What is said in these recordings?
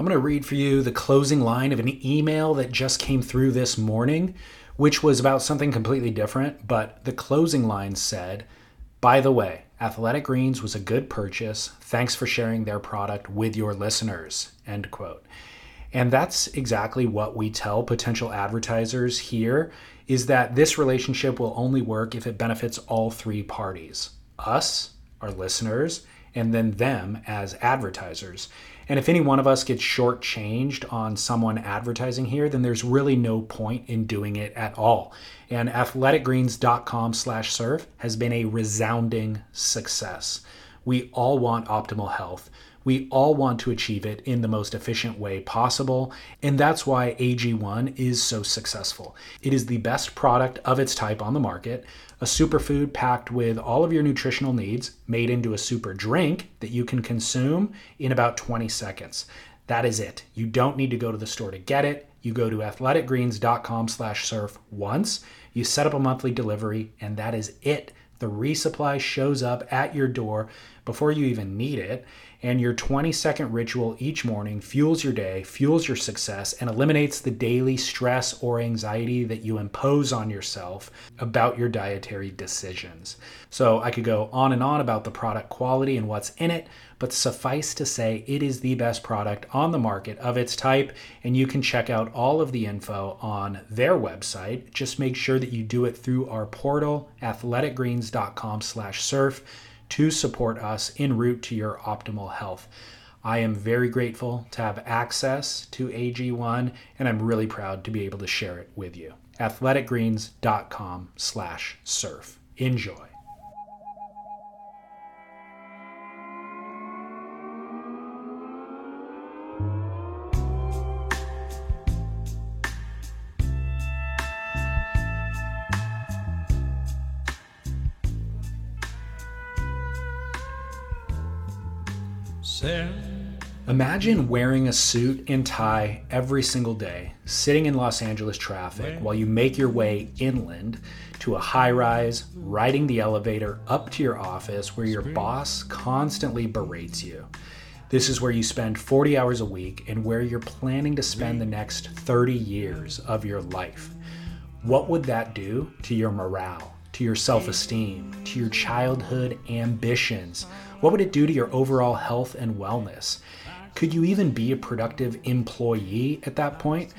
I'm going to read for you the closing line of an email that just came through this morning, which was about something completely different. But the closing line said, By the way, Athletic Greens was a good purchase. Thanks for sharing their product with your listeners. End quote. And that's exactly what we tell potential advertisers here is that this relationship will only work if it benefits all three parties us, our listeners, and then them as advertisers. And if any one of us gets shortchanged on someone advertising here, then there's really no point in doing it at all. And athleticgreens.com slash surf has been a resounding success. We all want optimal health. We all want to achieve it in the most efficient way possible, and that's why AG1 is so successful. It is the best product of its type on the market, a superfood packed with all of your nutritional needs, made into a super drink that you can consume in about 20 seconds. That is it. You don't need to go to the store to get it. You go to athleticgreens.com slash surf once, you set up a monthly delivery, and that is it. The resupply shows up at your door before you even need it and your 20 second ritual each morning fuels your day, fuels your success, and eliminates the daily stress or anxiety that you impose on yourself about your dietary decisions. So, I could go on and on about the product quality and what's in it, but suffice to say, it is the best product on the market of its type, and you can check out all of the info on their website. Just make sure that you do it through our portal, athleticgreens.com/surf to support us en route to your optimal health. I am very grateful to have access to AG1 and I'm really proud to be able to share it with you. athleticgreens.com slash surf. Enjoy. Imagine wearing a suit and tie every single day, sitting in Los Angeles traffic while you make your way inland to a high rise, riding the elevator up to your office where your boss constantly berates you. This is where you spend 40 hours a week and where you're planning to spend the next 30 years of your life. What would that do to your morale, to your self esteem, to your childhood ambitions? What would it do to your overall health and wellness? Could you even be a productive employee at that point?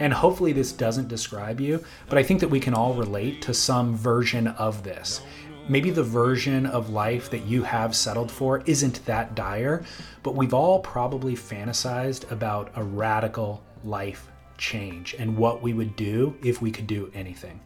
And hopefully, this doesn't describe you, but I think that we can all relate to some version of this. Maybe the version of life that you have settled for isn't that dire, but we've all probably fantasized about a radical life change and what we would do if we could do anything.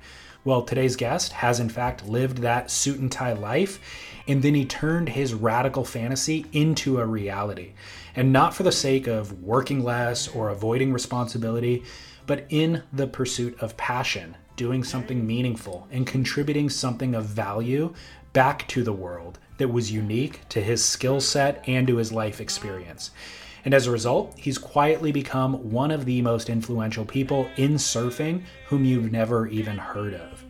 Well, today's guest has in fact lived that suit and tie life, and then he turned his radical fantasy into a reality. And not for the sake of working less or avoiding responsibility, but in the pursuit of passion, doing something meaningful and contributing something of value back to the world that was unique to his skill set and to his life experience. And as a result, he's quietly become one of the most influential people in surfing whom you've never even heard of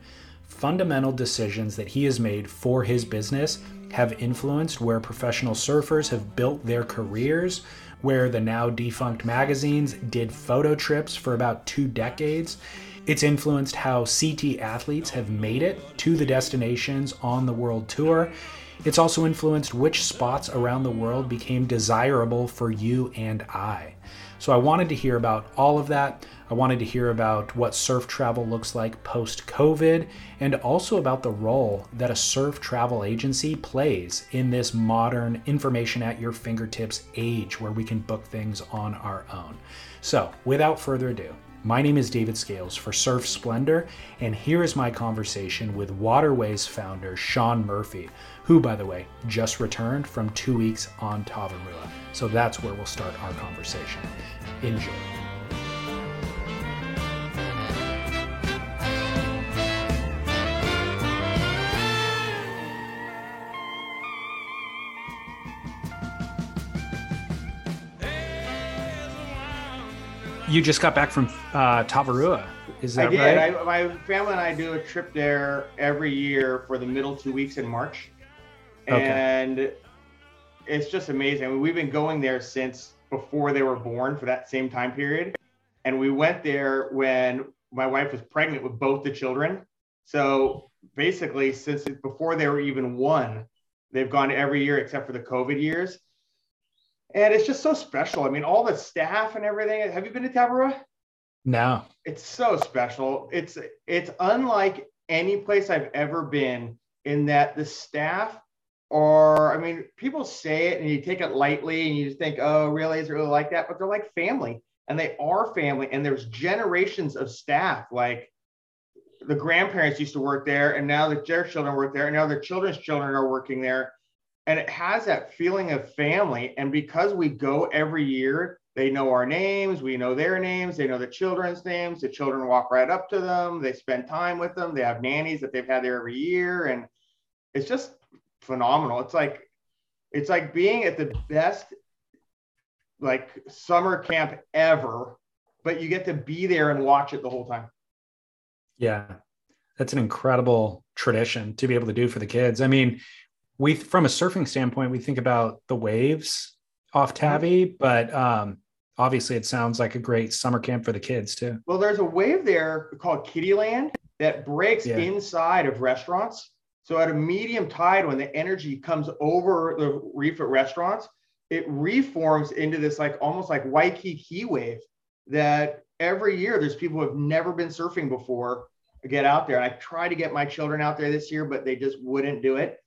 fundamental decisions that he has made for his business have influenced where professional surfers have built their careers, where the now defunct magazines did photo trips for about two decades. It's influenced how CT athletes have made it to the destinations on the world tour. It's also influenced which spots around the world became desirable for you and I. So I wanted to hear about all of that. I wanted to hear about what surf travel looks like post COVID and also about the role that a surf travel agency plays in this modern information at your fingertips age where we can book things on our own. So, without further ado, my name is David Scales for Surf Splendor, and here is my conversation with Waterways founder Sean Murphy, who, by the way, just returned from two weeks on Tavarua. So that's where we'll start our conversation. Enjoy. You just got back from uh, Tavarua. Is that I did. right? I, my family and I do a trip there every year for the middle two weeks in March, Okay. and it's just amazing. I mean, we've been going there since before they were born for that same time period, and we went there when my wife was pregnant with both the children. So basically, since before they were even one, they've gone every year except for the COVID years. And it's just so special. I mean, all the staff and everything. Have you been to Tavarua? no. it's so special. It's it's unlike any place I've ever been in that the staff are, I mean, people say it and you take it lightly and you just think, oh, really? Is it really like that? But they're like family and they are family. And there's generations of staff. Like the grandparents used to work there and now the, their children work there and now their children's children are working there. And it has that feeling of family. And because we go every year, they know our names, we know their names, they know the children's names. The children walk right up to them, they spend time with them, they have nannies that they've had there every year. And it's just phenomenal. It's like it's like being at the best like summer camp ever, but you get to be there and watch it the whole time. Yeah, that's an incredible tradition to be able to do for the kids. I mean, we from a surfing standpoint, we think about the waves off Tabby, but um, obviously, it sounds like a great summer camp for the kids too. Well, there's a wave there called Kiddieland that breaks Yeah. inside of restaurants. So at a medium tide, when the energy comes over the reef at restaurants, it reforms into this like almost like Waikiki wave that every year there's people who have never been surfing before get out there. And I tried to get my children out there this year, but they just wouldn't do it.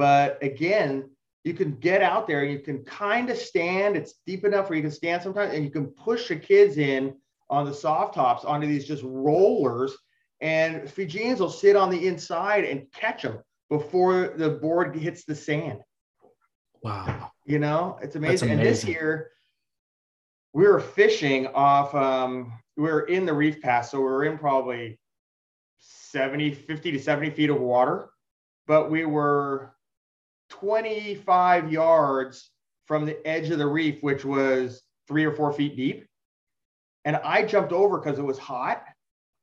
But again, you can get out there and you can kind of stand. It's deep enough where you can stand sometimes, and you can push the kids in on the soft tops onto these just rollers. And Fijians will sit on the inside and catch them before the board hits the sand. Wow. You know, it's That's amazing. And this year, we were fishing off, um, we were in the reef pass. So we were in probably 70, 50 to 70 feet of water, but we were 25 yards from the edge of the reef, which was three or four feet deep. And I jumped over because it was hot.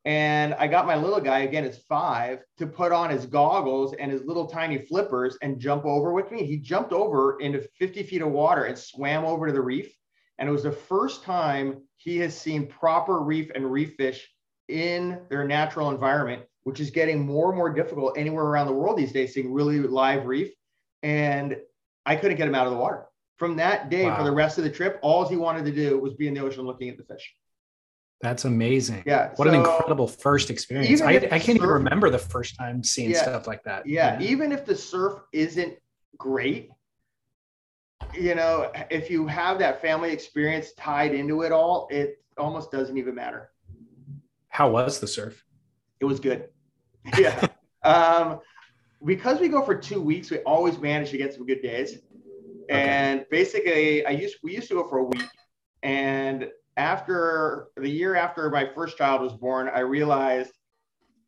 And I got my little guy, again, is five, to put on his goggles and his little tiny flippers and jump over with me. He jumped over into 50 feet of water and swam over to the reef. And it was the first time he has seen proper reef and reef fish in their natural environment, which is getting more and more difficult anywhere around the world these days, seeing really live reef. And I couldn't get him out of the water. From that day Wow. for the rest of the trip, all he wanted to do was be in the ocean looking at the fish. That's amazing. Yeah, What an incredible first experience. I, I can't even remember the first time seeing Yeah. stuff like that. Yeah, know? even if the surf isn't great, you know, if you have that family experience tied into it all, it almost doesn't even matter. How was the surf? It was good. Yeah. um, because we go for two weeks, we always manage to get some good days. Okay. And basically, I used we used to go for a week. And after the year after my first child was born, I realized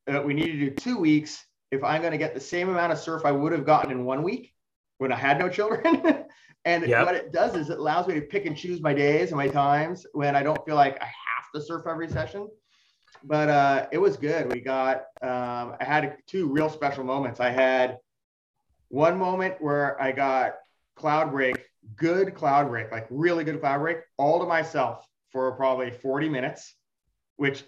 that we needed to do two weeks if I'm going to get the same amount of surf I would have gotten in one week when I had no children. and Yep. what it does is it allows me to pick and choose my days and my times when I don't feel like I have to surf every session. But uh, it was good. We got, um, I had two real special moments. I had one moment where I got Cloudbreak, good Cloudbreak, like really good Cloudbreak, all to myself for probably 40 minutes, which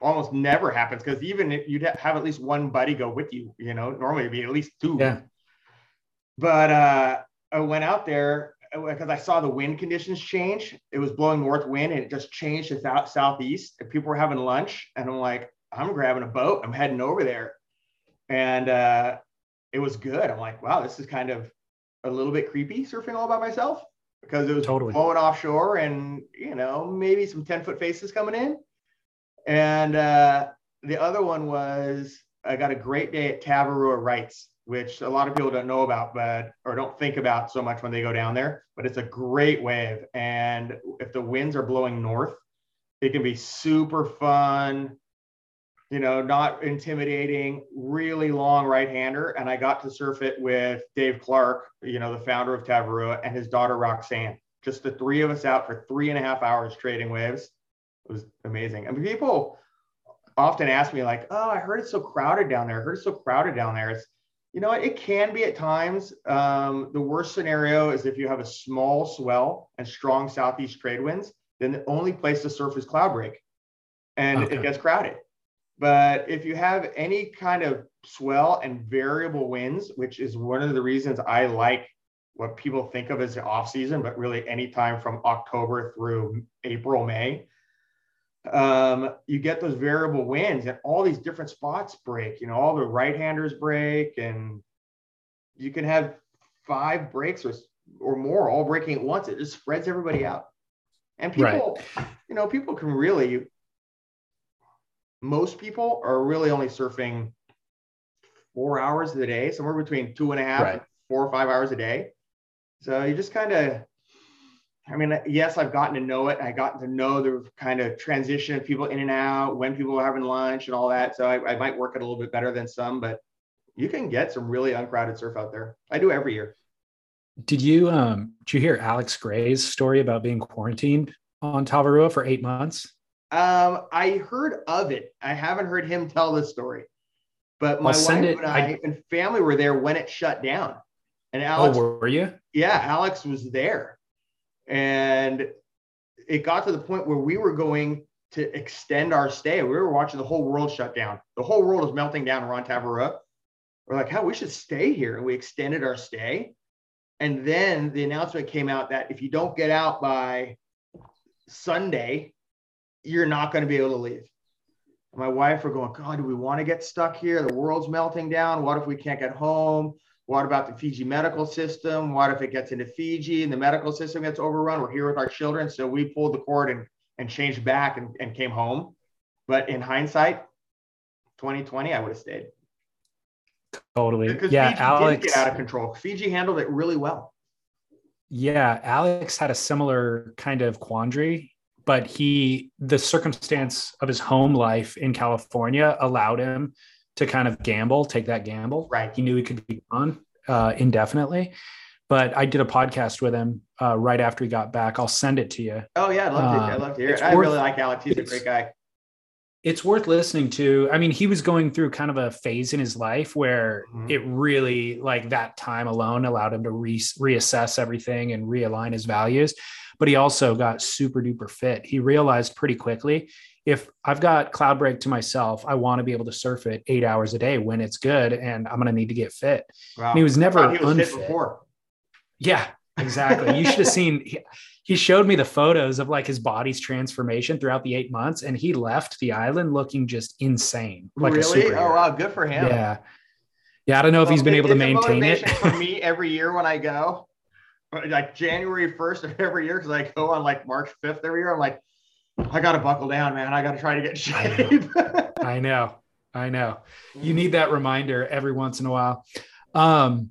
almost never happens because even if you'd have at least one buddy go with you, you know, normally it'd be at least two. Yeah. but uh, I went out there because I saw the wind conditions change. It was blowing north wind and it just changed to south southeast. And people were having lunch, and I'm like, I'm grabbing a boat. I'm heading over there, and uh, it was good. I'm like, wow, this is kind of a little bit creepy surfing all by myself because it was totally blowing offshore and you know maybe some 10 foot faces coming in. And uh, the other one was I got a great day at Tavarua Rights which a lot of people don't know about, but or don't think about so much when they go down there. But it's a great wave, and if the winds are blowing north, it can be super fun. You know, not intimidating, really long right hander. And I got to surf it with Dave Clark, you know, the founder of Tavarua, and his daughter Roxanne. Just the three of us out for three and a half hours trading waves. It was amazing. I mean, people often ask me, like, oh, I heard it's so crowded down there. I heard it's so crowded down there. It's you know, it can be at times. Um, the worst scenario is if you have a small swell and strong southeast trade winds, then the only place to surf is Cloudbreak and okay. it gets crowded. But if you have any kind of swell and variable winds, which is one of the reasons I like what people think of as the off season, but really anytime from October through April, May, um, you get those variable winds and all these different spots break. You know, all the right handers break, and you can have five breaks or, or more all breaking at once. It just spreads everybody out. And people, right. you know, people can really, most people are really only surfing four hours a day, somewhere between two and a half, right. four or five hours a day. So you just kind of I mean, yes, I've gotten to know it. I gotten to know the kind of transition of people in and out, when people were having lunch and all that. So I, I might work it a little bit better than some, but you can get some really uncrowded surf out there. I do every year. Did you um did you hear Alex Gray's story about being quarantined on Tavarua for eight months? Um, I heard of it. I haven't heard him tell the story, but my wife it, and I, I, and family were there when it shut down. And Alex, oh, were you? Yeah, Alex was there. And it got to the point where we were going to extend our stay. We were watching the whole world shut down. The whole world is melting down around Tavarua. We're like, how we should stay here. And we extended our stay. And then the announcement came out that if you don't get out by Sunday, you're not going to be able to leave. My wife were going, God, do we want to get stuck here? The world's melting down. What if we can't get home? What about the Fiji medical system? What if it gets into Fiji and the medical system gets overrun? We're here with our children. So we pulled the cord and, and changed back and, and came home. But in hindsight, 2020, I would have stayed. Totally. Because yeah, Fiji Alex did get out of control. Fiji handled it really well. Yeah, Alex had a similar kind of quandary, but he the circumstance of his home life in California allowed him to kind of gamble, take that gamble. Right. He knew he could be gone uh, indefinitely. But I did a podcast with him uh, right after he got back. I'll send it to you. Oh yeah, I'd love to. I'd love to hear it. I worth, really like Alex. He's a great guy. It's worth listening to. I mean, he was going through kind of a phase in his life where mm-hmm. it really, like that time alone, allowed him to re- reassess everything and realign his values. But he also got super duper fit. He realized pretty quickly if I've got Cloudbreak to myself, I want to be able to surf it eight hours a day when it's good, and I'm going to need to get fit. Wow. he was never he was unfit. before. Yeah, exactly. you should have seen. He, he showed me the photos of like his body's transformation throughout the eight months, and he left the island looking just insane. Like really? oh wow, good for him. Yeah, yeah. I don't know if well, he's been able to maintain it. for me, every year when I go, like January first of every year, because I go on like March fifth every year, I'm like, I got to buckle down, man. I got to try to get shape. I know. I know. You need that reminder every once in a while. Um,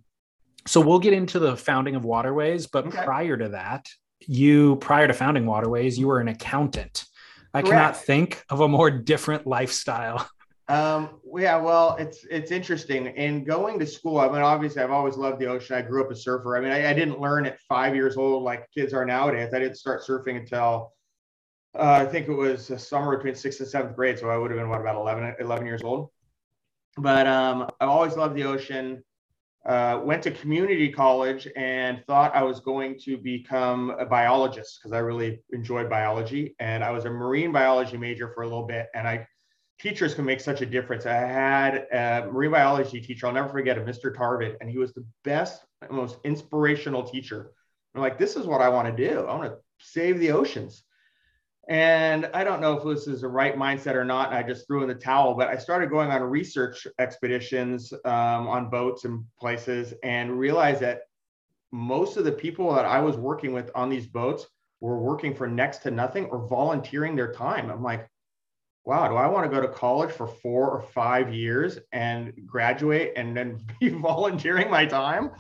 so we'll get into the founding of Waterways, but okay. prior to that, you prior to founding Waterways, you were an accountant. I Correct. cannot think of a more different lifestyle. Um, yeah, well, it's it's interesting. In going to school, I mean, obviously, I've always loved the ocean. I grew up a surfer. I mean, I, I didn't learn at five years old like kids are nowadays. I didn't start surfing until uh, I think it was summer between sixth and seventh grade. So I would have been, what, about 11, 11 years old. But um, I've always loved the ocean. Uh, went to community college and thought I was going to become a biologist because I really enjoyed biology. And I was a marine biology major for a little bit. And I teachers can make such a difference. I had a marine biology teacher, I'll never forget it, Mr. Tarvin, and he was the best most inspirational teacher. I'm like, this is what I want to do. I want to save the oceans. And I don't know if this is the right mindset or not. I just threw in the towel, but I started going on research expeditions um, on boats and places and realized that most of the people that I was working with on these boats were working for next to nothing or volunteering their time. I'm like, wow, do I want to go to college for four or five years and graduate and then be volunteering my time?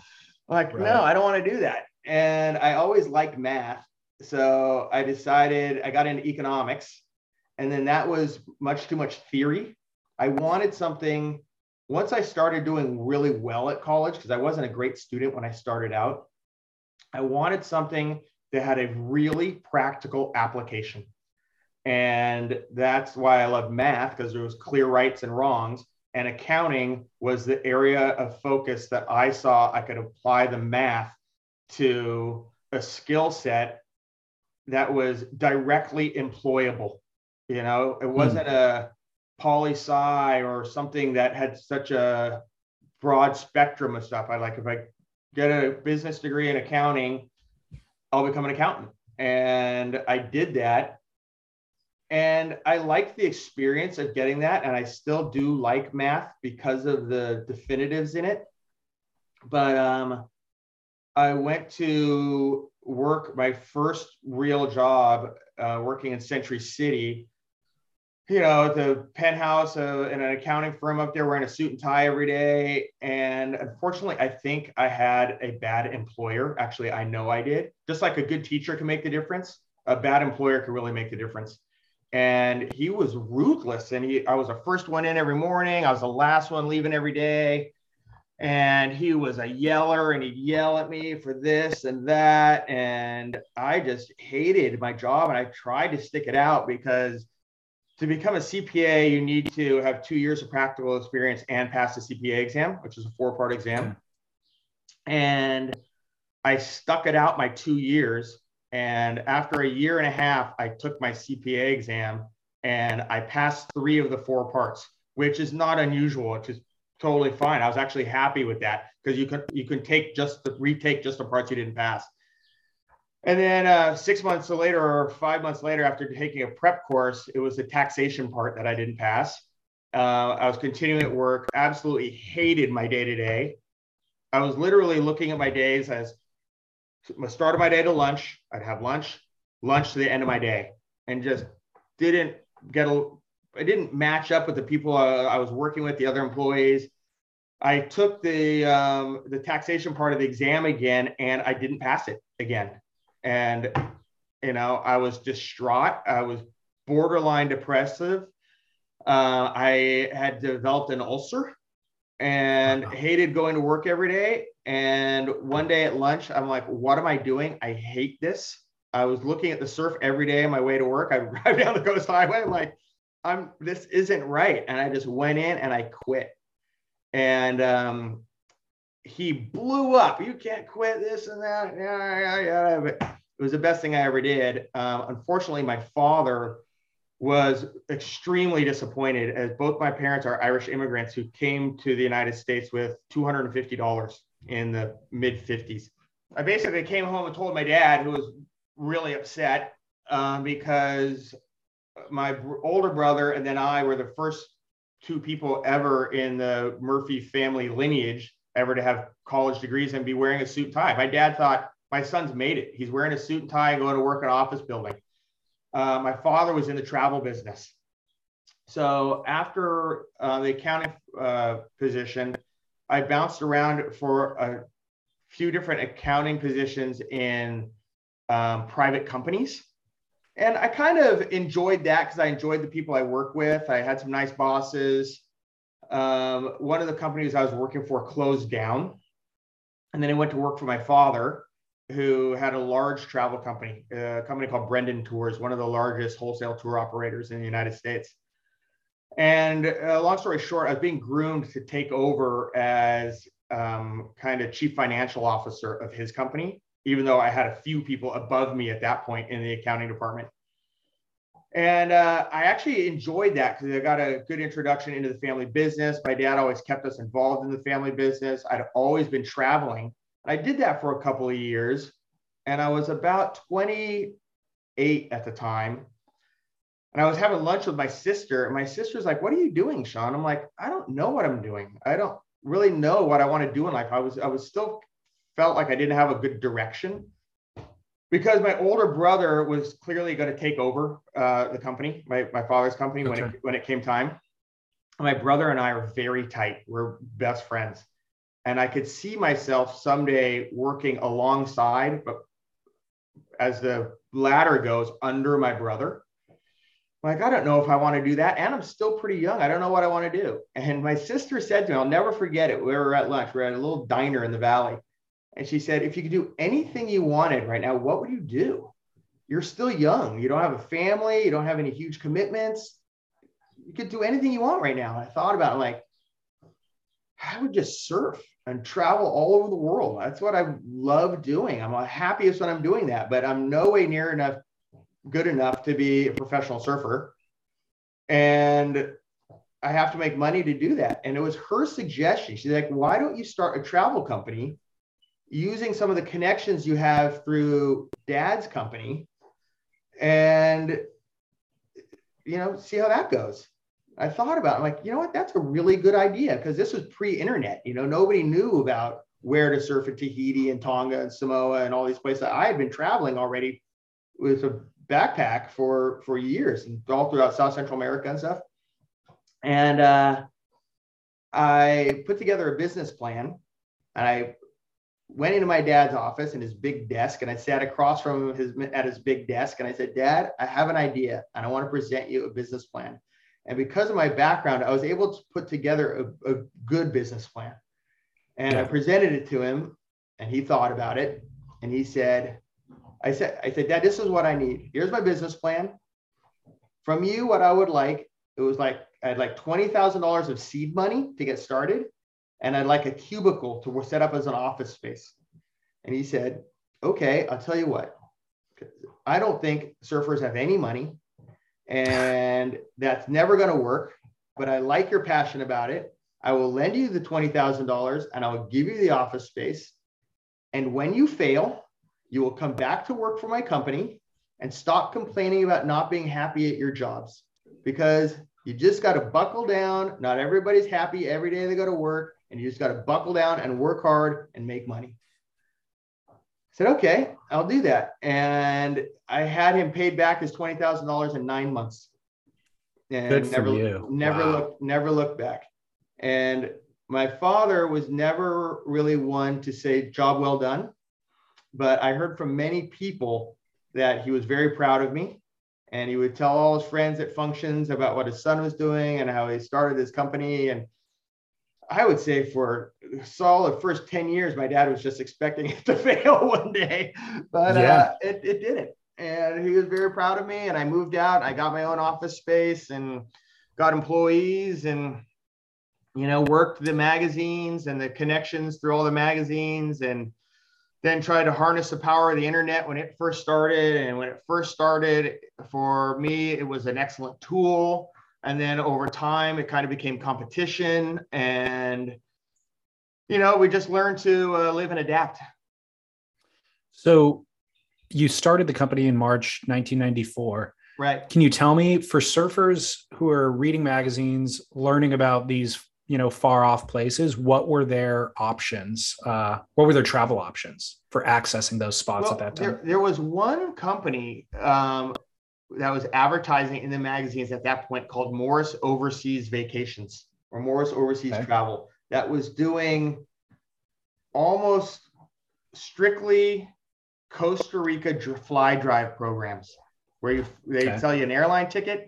I'm like, right. no, I don't want to do that. And I always liked math. So I decided I got into economics. And then that was much too much theory. I wanted something, once I started doing really well at college, because I wasn't a great student when I started out, I wanted something that had a really practical application. And that's why I love math because there was clear rights and wrongs. And accounting was the area of focus that I saw I could apply the math to a skill set that was directly employable. You know, it wasn't mm. a poli sci or something that had such a broad spectrum of stuff. I like if I get a business degree in accounting, I'll become an accountant. And I did that. And I liked the experience of getting that. And I still do like math because of the definitives in it. But um, I went to work my first real job uh, working in Century City. You know, the penthouse uh, in an accounting firm up there wearing a suit and tie every day. And unfortunately, I think I had a bad employer. Actually, I know I did. Just like a good teacher can make the difference, a bad employer can really make the difference. And he was ruthless. And he, I was the first one in every morning. I was the last one leaving every day and he was a yeller and he'd yell at me for this and that. And i just hated my job and i tried to stick it out because to become a cpa you need to have two years of practical experience and pass the cpa exam which is a four part exam hmm. and i stuck it out my two years. And after a year and a half i took my cpa exam and i passed three of the four parts which is not unusual. It's just totally fine. I was actually happy with that because you can you can take just the retake just the parts you didn't pass. And then uh, six months later or five months later, after taking a prep course, it was the taxation part that I didn't pass. Uh, I was continuing at work, absolutely hated my day to day. I was literally looking at my days as the start of my day to lunch. I'd have lunch, lunch to the end of my day, and just didn't get a, I didn't match up with the people I, I was working with, the other employees. I took the um, the taxation part of the exam again, and I didn't pass it again. And you know, I was distraught. I was borderline depressive. Uh, I had developed an ulcer and hated going to work every day. And one day at lunch, I'm like, "What am I doing? I hate this." I was looking at the surf every day on my way to work. I drive down the coast highway. I'm like, I'm this isn't right. And I just went in and I quit. And um, he blew up. You can't quit this and that. Yeah, yeah, yeah. But it was the best thing I ever did. Um, unfortunately, my father was extremely disappointed as both my parents are Irish immigrants who came to the United States with $250 in the mid 50s. I basically came home and told my dad, who was really upset um, because my older brother and then I were the first two people ever in the Murphy family lineage ever to have college degrees and be wearing a suit and tie. My dad thought my son's made it. He's wearing a suit and tie and going to work in an office building. Uh, my father was in the travel business. So after uh, the accounting uh, position, I bounced around for a few different accounting positions in um, private companies and I kind of enjoyed that because I enjoyed the people I work with. I had some nice bosses. Um, one of the companies I was working for closed down. And then I went to work for my father, who had a large travel company, a company called Brendan Tours, one of the largest wholesale tour operators in the United States. And uh, long story short, I was being groomed to take over as um, kind of chief financial officer of his company even though I had a few people above me at that point in the accounting department. And uh, I actually enjoyed that because I got a good introduction into the family business. My dad always kept us involved in the family business. I'd always been traveling. I did that for a couple of years, and I was about 28 at the time. And I was having lunch with my sister, and my sister's like, "What are you doing, Sean?" I'm like, "I don't know what I'm doing. I don't really know what I want to do in life." I was I was still felt like I didn't have a good direction because my older brother was clearly going to take over uh, the company, my, my father's company, okay. when it when it came time. My brother and I are very tight. We're best friends, and I could see myself someday working alongside, but as the ladder goes, under my brother. like, I don't know if I want to do that, and I'm still pretty young. I don't know what I want to do. And my sister said to me, I'll never forget it. We were at lunch. We are at a little diner in the valley and she said, if you could do anything you wanted right now, what would you do? You're still young. You don't have a family. You don't have any huge commitments. You could do anything you want right now. And I thought about it like, I would just surf and travel all over the world. That's what I love doing. I'm happiest when I'm doing that, but I'm no way near enough good enough to be a professional surfer. And I have to make money to do that. And it was her suggestion. She's like, why don't you start a travel company using some of the connections you have through dad's company and you know see how that goes. I thought about it. I'm like you know what? That's a really good idea because this was pre-internet you know nobody knew about where to surf in tahiti and tonga and samoa and all these places. I had been traveling already with a backpack for for years and all throughout south central america and stuff. And uh, i put together a business plan and i went into my dad's office in his big desk and I sat across from his at his big desk and I said, Dad, I have an idea and I want to present you a business plan. And because of my background, I was able to put together a, a good business plan. And yeah. I presented it to him and he thought about it and he said, I said, I said, Dad, this is what I need. Here's my business plan. From you, what I would like, it was like I had like $20,000 of seed money to get started and I'd like a cubicle to set up as an office space. And he said, okay, I'll tell you what. I don't think surfers have any money and that's never going to work, but I like your passion about it. I will lend you the $20,000 and I will give you the office space. And when you fail, you will come back to work for my company and stop complaining about not being happy at your jobs because you just got to buckle down. Not everybody's happy every day they go to work and you just got to buckle down and work hard and make money. I said, okay, I'll do that. And I had him paid back his $20,000 in nine months. And Good for never, you. never wow. looked, never looked back. And my father was never really one to say job well done, but I heard from many people that he was very proud of me and he would tell all his friends at functions about what his son was doing and how he started his company and I would say for solid first 10 years, my dad was just expecting it to fail one day, but uh, yeah. uh, it, it didn't. And he was very proud of me. And I moved out. I got my own office space and got employees and, you know, worked the magazines and the connections through all the magazines and then tried to harness the power of the internet when it first started. And when it first started, for me, it was an excellent tool and then over time it kind of became competition and you know we just learned to uh, live and adapt. So you started the company in march 1994 right. Can you tell me for surfers who are reading magazines learning about these you know far off places what were their options? Uh, what were their travel options for accessing those spots well, at that time? there, there was one company um, that was advertising in the magazines at that point called Morris Overseas Vacations or Morris Overseas okay. Travel that was doing almost strictly Costa Rica fly drive programs where you they okay. sell you an airline ticket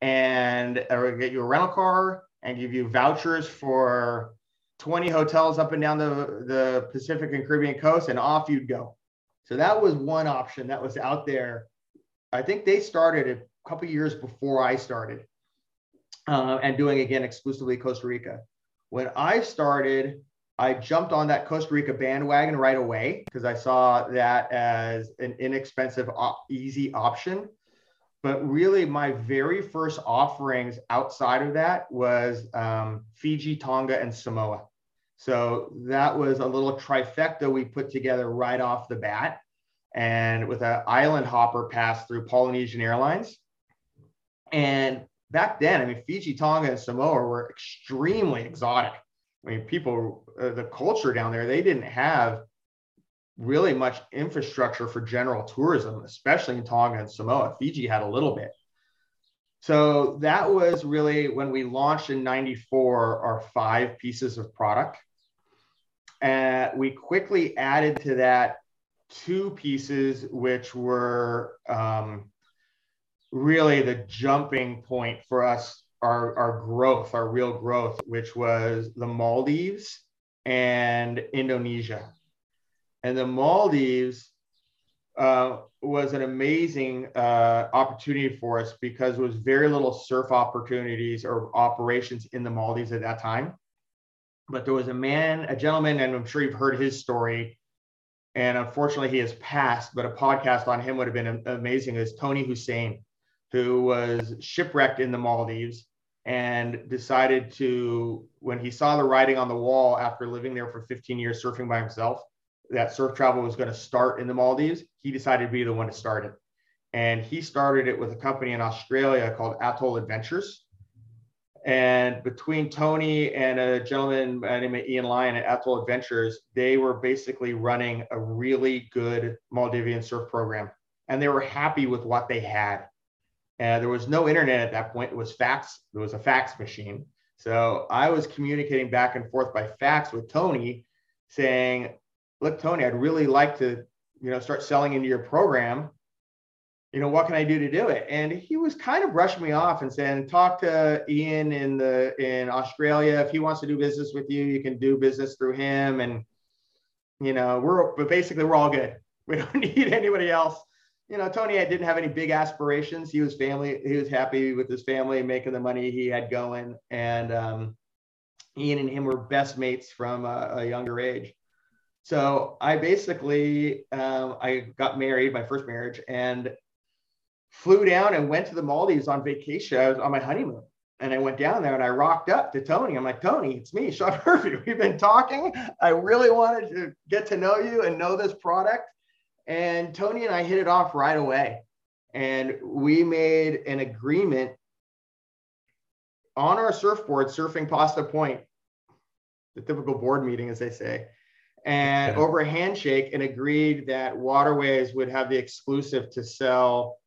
and or get you a rental car and give you vouchers for 20 hotels up and down the, the Pacific and Caribbean coast and off you'd go. So that was one option that was out there I think they started a couple years before I started uh, and doing again exclusively Costa Rica. When I started, I jumped on that Costa Rica bandwagon right away because I saw that as an inexpensive, easy option. But really, my very first offerings outside of that was um, Fiji, Tonga, and Samoa. So that was a little trifecta we put together right off the bat. And with an island hopper pass through Polynesian Airlines. And back then, I mean, Fiji, Tonga, and Samoa were extremely exotic. I mean, people, uh, the culture down there, they didn't have really much infrastructure for general tourism, especially in Tonga and Samoa. Fiji had a little bit. So that was really when we launched in 94 our five pieces of product. And we quickly added to that two pieces, which were um, really the jumping point for us, our, our growth, our real growth, which was the Maldives and Indonesia. And the Maldives uh, was an amazing uh, opportunity for us because there was very little surf opportunities or operations in the Maldives at that time. But there was a man, a gentleman, and I'm sure you've heard his story. And unfortunately, he has passed, but a podcast on him would have been amazing. Is Tony Hussein, who was shipwrecked in the Maldives and decided to, when he saw the writing on the wall after living there for 15 years surfing by himself, that surf travel was going to start in the Maldives, he decided to be the one to start it. And he started it with a company in Australia called Atoll Adventures. And between Tony and a gentleman named Ian Lyon at Atoll Adventures, they were basically running a really good Maldivian surf program. And they were happy with what they had. And there was no internet at that point. It was fax. There was a fax machine. So I was communicating back and forth by fax with Tony saying, look, Tony, I'd really like to, you know, start selling into your program. You know, what can I do to do it? And he was kind of brushing me off and saying, talk to Ian in the in Australia. If he wants to do business with you, you can do business through him. And you know, we're but basically we're all good. We don't need anybody else. You know, Tony I didn't have any big aspirations. He was family, he was happy with his family making the money he had going. And um, Ian and him were best mates from a, a younger age. So I basically um, I got married, my first marriage, and flew down and went to the Maldives on vacation. I was on my honeymoon. And I went down there and I rocked up to Tony. I'm like, Tony, it's me, Sean Murphy. We've been talking. I really wanted to get to know you and know this product. And Tony and I hit it off right away. And we made an agreement on our surfboard, surfing Pasta Point, the typical board meeting, as they say and yeah. over a handshake and agreed that Waterways would have the exclusive to sell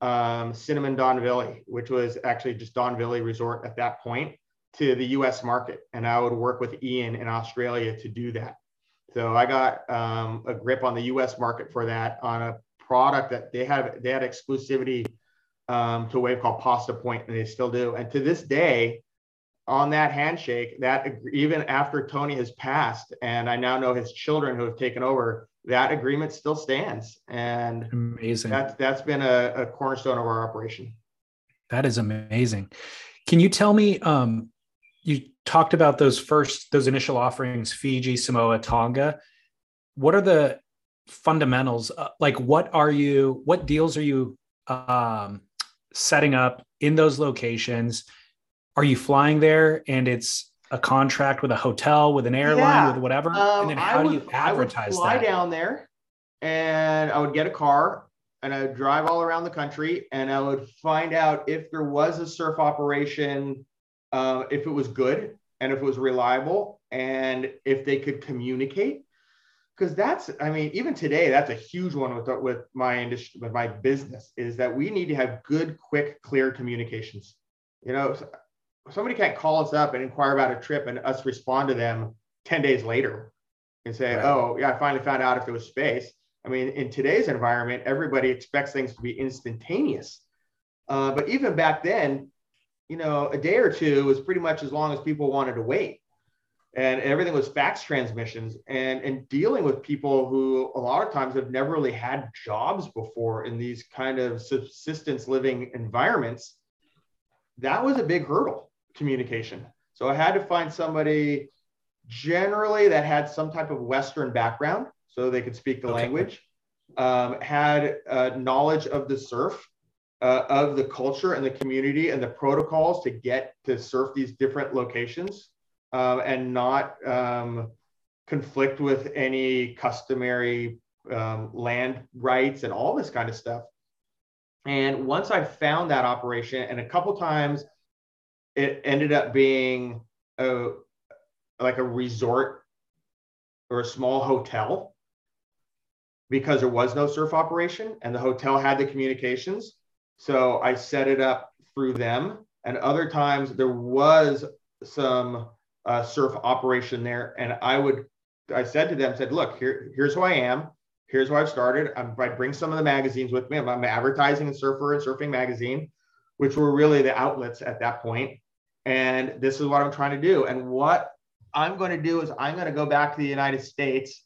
um, Cinnamon Dhonveli, which was actually just Dhonveli Resort at that point, to the US market. And I would work with Ian in Australia to do that. So I got um, a grip on the US market for that on a product that they had, they had exclusivity um, to a wave called Pasta Point, and they still do. And to this day, on that handshake that even after Tony has passed and I now know his children who have taken over, that agreement still stands. And amazing. That's that's been a, a cornerstone of our operation. That is amazing. Can you tell me um you talked about those first those initial offerings Fiji, Samoa, Tonga. What are the fundamentals uh, like what are you what deals are you um setting up in those locations? Are you flying there and it's a contract with a hotel, with an airline, yeah. with whatever? Um, and then how would, do you advertise that? I would fly that? down there and I would get a car and I would drive all around the country and I would find out if there was a surf operation, uh, if it was good and if it was reliable and if they could communicate. Because that's, I mean, even today, that's a huge one with with my industry, with my business, is that we need to have good, quick, clear communications. You know, somebody can't call us up and inquire about a trip and us respond to them 10 days later and say, right. oh, yeah, I finally found out if there was space. I mean, in today's environment, everybody expects things to be instantaneous. Uh, but even back then, you know, a day or two was pretty much as long as people wanted to wait. And everything was fax transmissions and, and dealing with people who a lot of times have never really had jobs before in these kind of subsistence living environments. That was a big hurdle communication. So I had to find somebody generally that had some type of Western background so they could speak the okay. language, um, had uh, knowledge of the surf, uh, of the culture and the community and the protocols to get to surf these different locations um, and not um, conflict with any customary um, land rights and all this kind of stuff. And once I found that operation, and a couple times it ended up being a like a resort or a small hotel because there was no surf operation and the hotel had the communications. So I set it up through them. And other times there was some uh, surf operation there. And I would, I said to them, said, look, here, here's who I am. Here's where I've started. I'm, I bring some of the magazines with me. I'm, I'm advertising and surfer and surfing magazine, which were really the outlets at that point. And this is what I'm trying to do. And what I'm going to do is I'm going to go back to the United States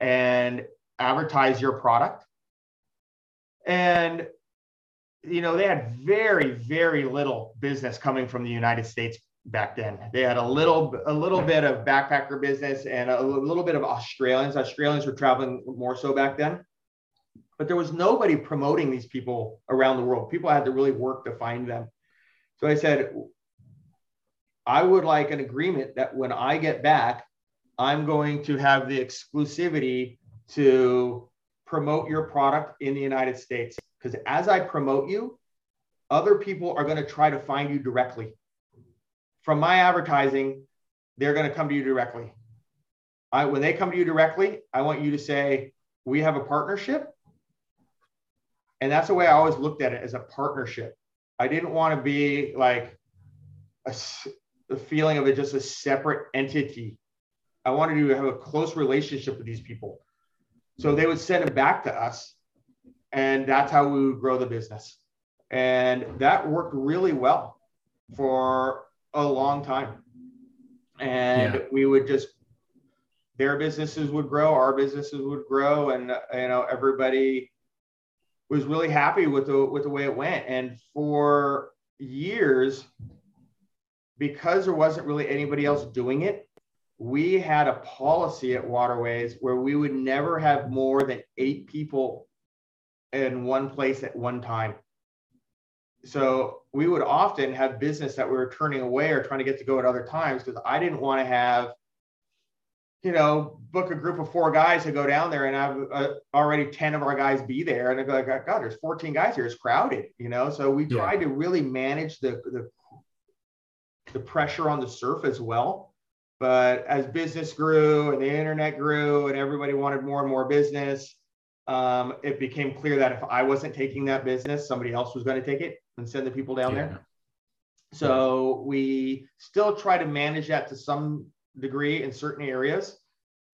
and advertise your product. And you know, they had very, very little business coming from the United States back then. They had a little, a little bit of backpacker business and a little bit of Australians. Australians were traveling more so back then, but there was nobody promoting these people around the world. People had to really work to find them. So I said, I would like an agreement that when I get back, I'm going to have the exclusivity to promote your product in the United States. Because as I promote you, other people are going to try to find you directly. From my advertising, they're going to come to you directly. I, when they come to you directly, I want you to say, We have a partnership. And that's the way I always looked at it as a partnership. I didn't want to be like a, the feeling of it just a separate entity. I wanted to have a close relationship with these people. So they would send it back to us, and that's how we would grow the business. And that worked really well for a long time. And yeah. we would just, their businesses would grow, our businesses would grow, and you know everybody was really happy with the with the way it went. And for years, because there wasn't really anybody else doing it, we had a policy at Waterways where we would never have more than eight people in one place at one time. So we would often have business that we were turning away or trying to get to go at other times because I didn't want to have, you know, book a group of four guys to go down there and have uh, already 10 of our guys be there. And I go like, God, there's 14 guys here. It's crowded, you know? So we yeah. tried to really manage the, the, the pressure on the surf as well but as business grew and the internet grew and everybody wanted more and more business, um, it became clear that if I wasn't taking that business, somebody else was going to take it and send the people down yeah. there. So we still try to manage that to some degree in certain areas,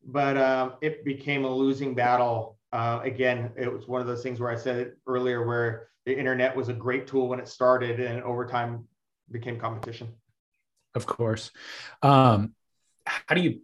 but um, it became a losing battle. Uh, again, it was one of those things where I said it earlier, where the internet was a great tool when it started, and over time became competition. Of course. Um, how do you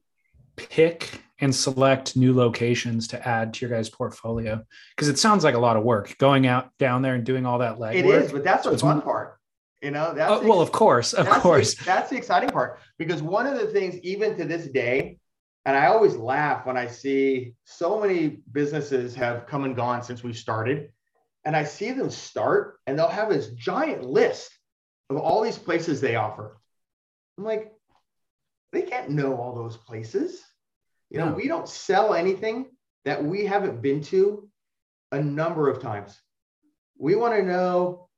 pick and select new locations to add to your guys' portfolio? Because it sounds like a lot of work going out down there and doing all that legwork. It is, but that's the fun part. You know, that's oh, well, of course, of that's course. The, that's the exciting part because one of the things, even to this day, and I always laugh when I see so many businesses have come and gone since we started, and I see them start and they'll have this giant list of all these places they offer. I'm like, they can't know all those places. You know, we don't sell anything that we haven't been to a number of times. We want to know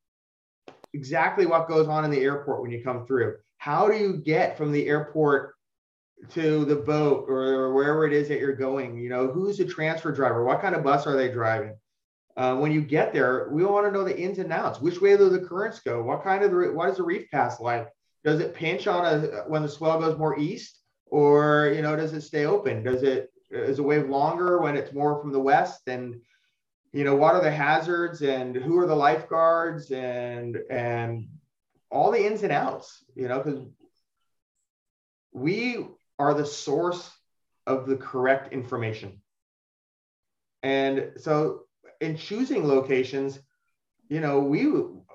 exactly what goes on in the airport when you come through. How do you get from the airport to the boat or wherever it is that you're going? You know, who's the transfer driver? What kind of bus are they driving? Uh, when you get there, we want to know the ins and outs. Which way do the currents go? What kind of the, what is the reef pass like? Does it pinch on a when the swell goes more east? Or you know does it stay open? Does it is a wave longer when it's more from the west? And you know what are the hazards and who are the lifeguards and and all the ins and outs you know because we are the source of the correct information. And so in choosing locations you know we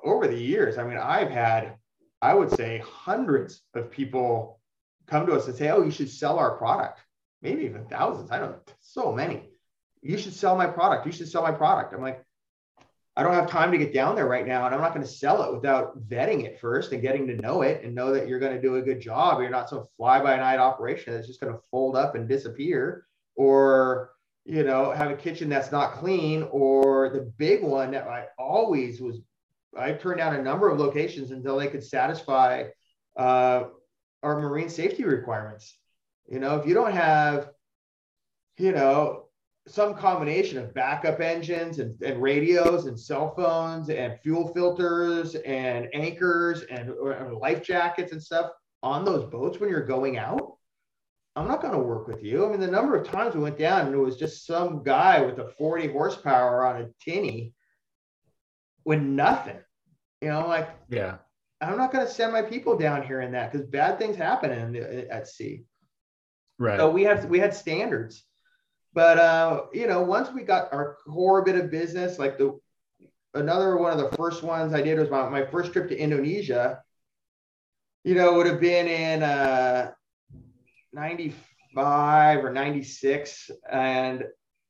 over the years i mean i've had I would say hundreds of people come to us and say, "Oh, you should sell our product." Maybe even thousands. I don't know. So many. You should sell my product. You should sell my product. I'm like, I don't have time to get down there right now, and I'm not going to sell it without vetting it first and getting to know it and know that you're going to do a good job. You're not some fly by night operation that's just going to fold up and disappear, or you know, have a kitchen that's not clean, or the big one that I always was. I turned down a number of locations until they could satisfy uh, our marine safety requirements. You know, if you don't have, you know, some combination of backup engines and, and radios and cell phones and fuel filters and anchors and, and life jackets and stuff on those boats when you're going out, I'm not going to work with you. I mean, the number of times we went down and it was just some guy with a 40 horsepower on a tinny with nothing. You know, like, yeah, I'm not going to send my people down here in that because bad things happen in, at sea. Right. So we had we had standards but uh, you know, once we got our core bit of business, like the another one of the first ones I did was my, my first trip to Indonesia. You know, would have been in uh, 95 or 96. And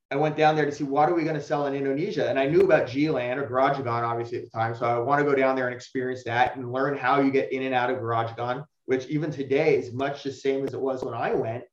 I went down there to see what are we going to sell in Indonesia. And I knew about G-Land or Grajagan, obviously, at the time. So I want to go down there and experience that and learn how you get in and out of Grajagan, which even today is much the same as it was when I went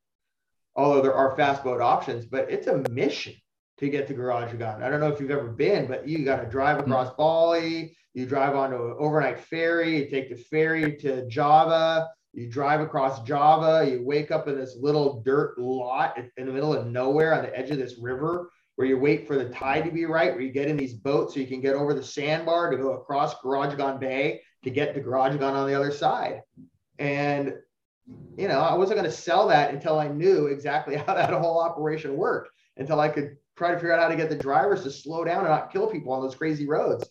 although there are fast boat options, but it's a mission to get to Grajagan. I don't know if you've ever been, but you got to drive mm-hmm. across mm-hmm. Bali, you drive onto an overnight ferry, you take the ferry to Java, you drive across Java, you wake up in this little dirt lot in the middle of nowhere on the edge of this river where you wait for the tide to be right, where you get in these boats so you can get over the sandbar to go across Grajagan Bay to get to Grajagan on the other side. And you know, I wasn't going to sell that until I knew exactly how that whole operation worked, until I could try to figure out how to get the drivers to slow down and not kill people on those crazy roads.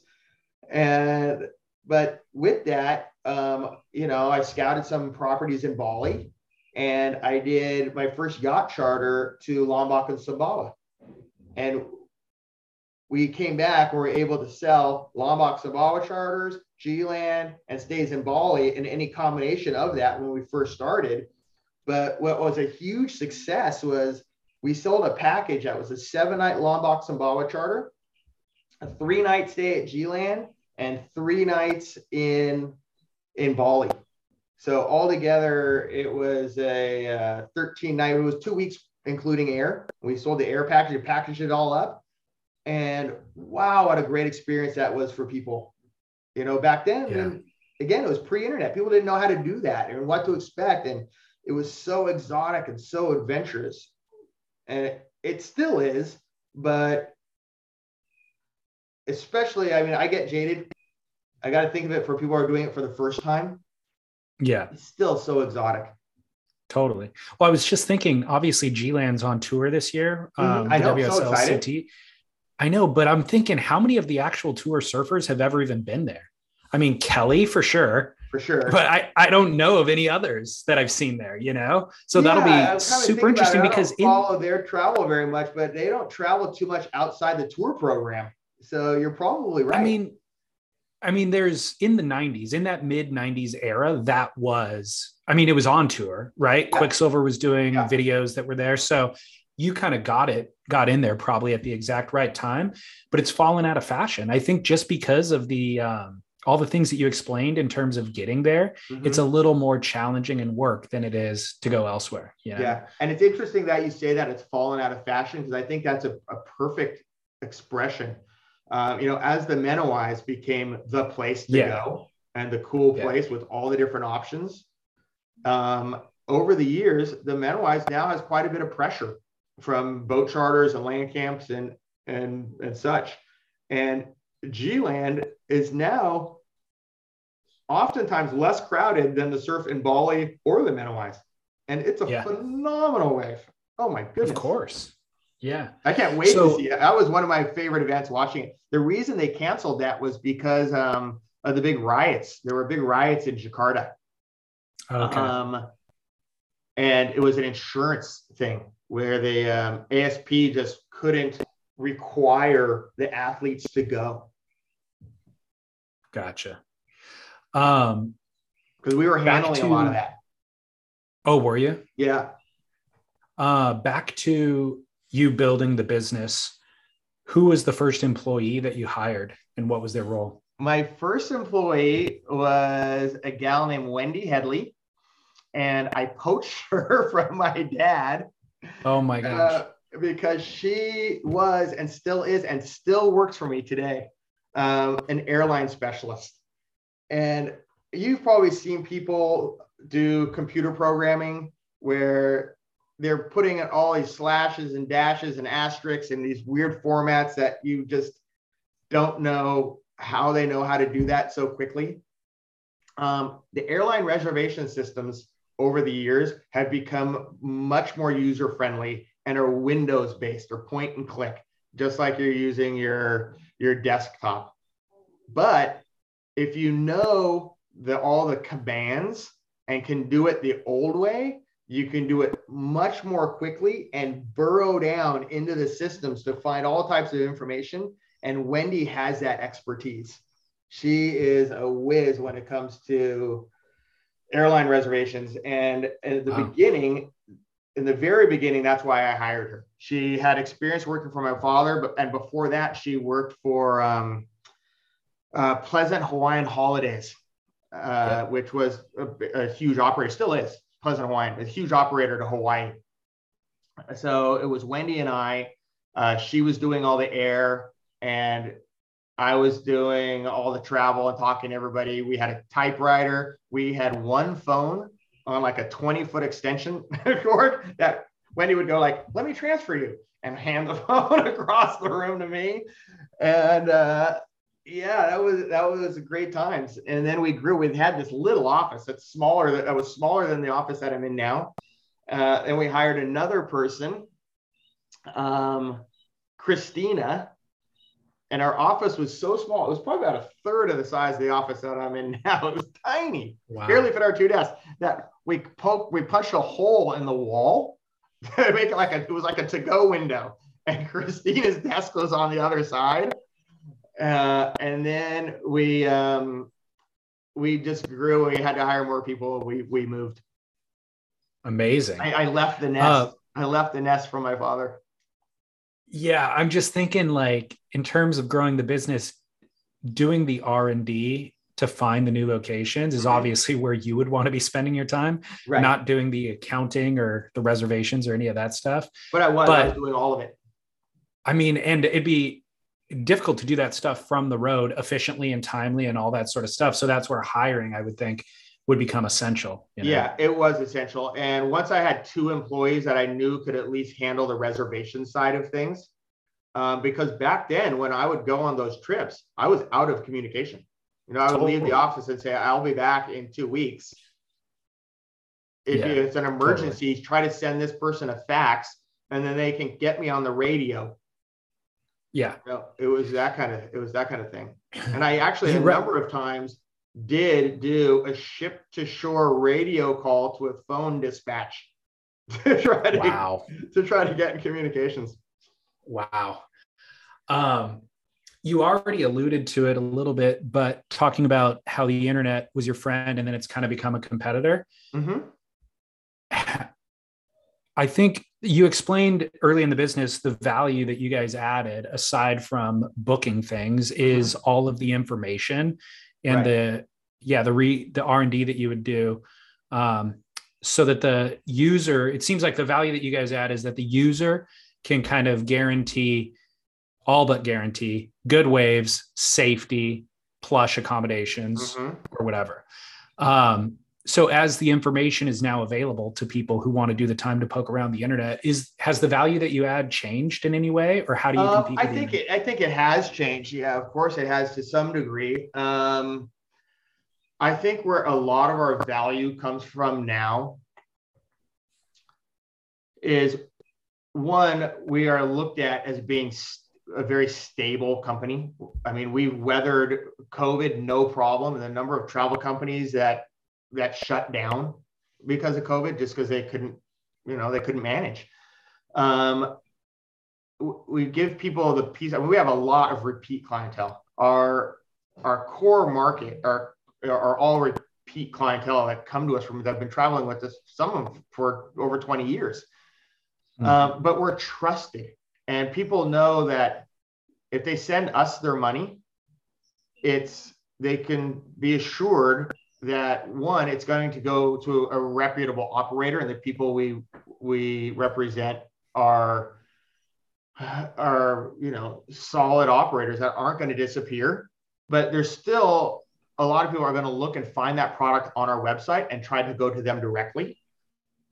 And, but with that, um, you know, I scouted some properties in Bali and I did my first yacht charter to Lombok and Sumbawa. And we came back, we were able to sell Lombok Sumbawa charters, G-Land, and stays in Bali, and any combination of that when we first started. But what was a huge success was we sold a package that was a seven-night Lombok Sumbawa charter, a three-night stay at G-Land, and three nights in in Bali. So altogether, it was a uh, 13 night. It was two weeks including air. We sold the air package, and packaged it all up, and wow, what a great experience that was for people. You know, back then, yeah. I mean, again, it was pre-internet. People didn't know how to do that and what to expect. And it was so exotic and so adventurous. And it, it still is, but especially, I mean, I get jaded. I got to think of it for people who are doing it for the first time. Yeah. It's still so exotic. Totally. Well, I was just thinking, obviously, G Land's on tour this year. Mm-hmm. Um, I know, WSL so excited. I know, but I'm thinking how many of the actual tour surfers have ever even been there? I mean, Kelly for sure. For sure. But I, I don't know of any others that I've seen there, you know? So yeah, that'll be super interesting because in, follow their travel very much, but they don't travel too much outside the tour program. So you're probably right. I mean, I mean, there's in the 90s, in that mid 90s era, that was, I mean, it was on tour, right? Yeah. Quiksilver was doing yeah. videos that were there. So you kind of got it, got in there probably at the exact right time, but it's fallen out of fashion. I think just because of the um, all the things that you explained in terms of getting there, mm-hmm. it's a little more challenging in work than it is to go elsewhere. You know? Yeah, and it's interesting that you say that it's fallen out of fashion because I think that's a, a perfect expression. Um, you know, as the Mentawais became the place to yeah. go and the cool place with all the different options. Um, over the years, the Mentawais now has quite a bit of pressure from boat charters and land camps and and and such. And G-Land is now oftentimes less crowded than the surf in Bali or the Mentawais. And it's a yeah. phenomenal wave. Oh my goodness. Of course. Yeah. I can't wait so, to see it. That was one of my favorite events watching it. The reason they canceled that was because um, of the big riots. There were big riots in Jakarta. Okay. Um, and it was an insurance thing where the um, ASP just couldn't require the athletes to go. Gotcha. Um, because we were handling to, a lot of that. Oh, were you? Yeah. Uh, back to you building the business. who was the first employee that you hired and what was their role? My first employee was a gal named Wendy Headley, and I poached her from my dad. Oh my gosh. Uh, because she was and still is and still works for me today, um, an airline specialist. And you've probably seen people do computer programming where they're putting in all these slashes and dashes and asterisks in these weird formats that you just don't know how they know how to do that so quickly. Um, the airline reservation systems over the years have become much more user friendly and are Windows based or point and click, just like you're using your, your desktop. But if you know the, all the commands and can do it the old way, you can do it much more quickly and burrow down into the systems to find all types of information. And Wendy has that expertise. She is a whiz when it comes to airline reservations. And at the wow. beginning, in the very beginning, that's why I hired her. She had experience working for my father, but and before that, she worked for um, uh, Pleasant Hawaiian Holidays, uh, yeah. which was a, a, huge operator, still is Pleasant Hawaiian, a huge operator to Hawaii. So it was Wendy and I. Uh, she was doing all the air, and I was doing all the travel and talking to everybody. We had a typewriter. We had one phone on like a 20 foot extension cord that Wendy would go like, let me transfer you and hand the phone across the room to me. And uh, yeah, that was that was great times. And then we grew. We had this little office that's smaller. That was smaller than the office that I'm in now. Uh, and we hired another person, um, Christina. And our office was so small. It was probably about a third of the size of the office that I'm in now. It was tiny, wow. barely fit our two desks. That we poked, we punched a hole in the wall to make it like a, it was like a to-go window. And Christina's desk was on the other side uh, and then we um, we just grew. We had to hire more people. We we moved. Amazing. I, I left the nest. Uh, I left the nest from my father. Yeah, I'm just thinking like in terms of growing the business, doing the R and D to find the new locations is obviously where you would want to be spending your time, right. not doing the accounting or the reservations or any of that stuff. But I was, but, I was doing all of it. I mean, and it'd be difficult to do that stuff from the road efficiently and timely and all that sort of stuff. So that's where hiring, I would think, would become essential. You know? Yeah, it was essential. And once I had two employees that I knew could at least handle the reservation side of things, um, because back then when I would go on those trips, I was out of communication. You know, I would totally. leave the office and say, I'll be back in two weeks. If yeah, it's an emergency, totally. try to send this person a fax and then they can get me on the radio yeah. No, it was that kind of it was that kind of thing. And I actually a number of times did do a ship to shore radio call to a phone dispatch to try to wow. to try to get in communications. Wow. Um, you already alluded to it a little bit, but talking about how the internet was your friend and then it's kind of become a competitor. Mm-hmm. I think you explained early in the business the value that you guys added aside from booking things is mm-hmm. all of the information and right. the yeah the re the r&d that you would do um, so that the user it seems like the value that you guys add is that the user can kind of guarantee all but guarantee good waves safety plush accommodations mm-hmm. or whatever um, so as the information is now available to people who want to do the time to poke around the internet is has the value that you add changed in any way or how do you compete um, i think it, i think it has changed yeah of course it has to some degree. Um, i think where a lot of our value comes from now is one we are looked at as being a very stable company. I mean we've weathered covid no problem and the number of travel companies that that shut down because of COVID, just because they couldn't, you know, they couldn't manage. Um, we give people the piece. I mean, we have a lot of repeat clientele. Our our core market are are all repeat clientele that come to us from that have been traveling with us, some of them for over 20 years. Mm-hmm. Um, but we're trusted, and people know that if they send us their money, it's they can be assured that one, it's going to go to a reputable operator, and the people we we represent are are you know solid operators that aren't going to disappear. But there's still a lot of people are going to look and find that product on our website and try to go to them directly.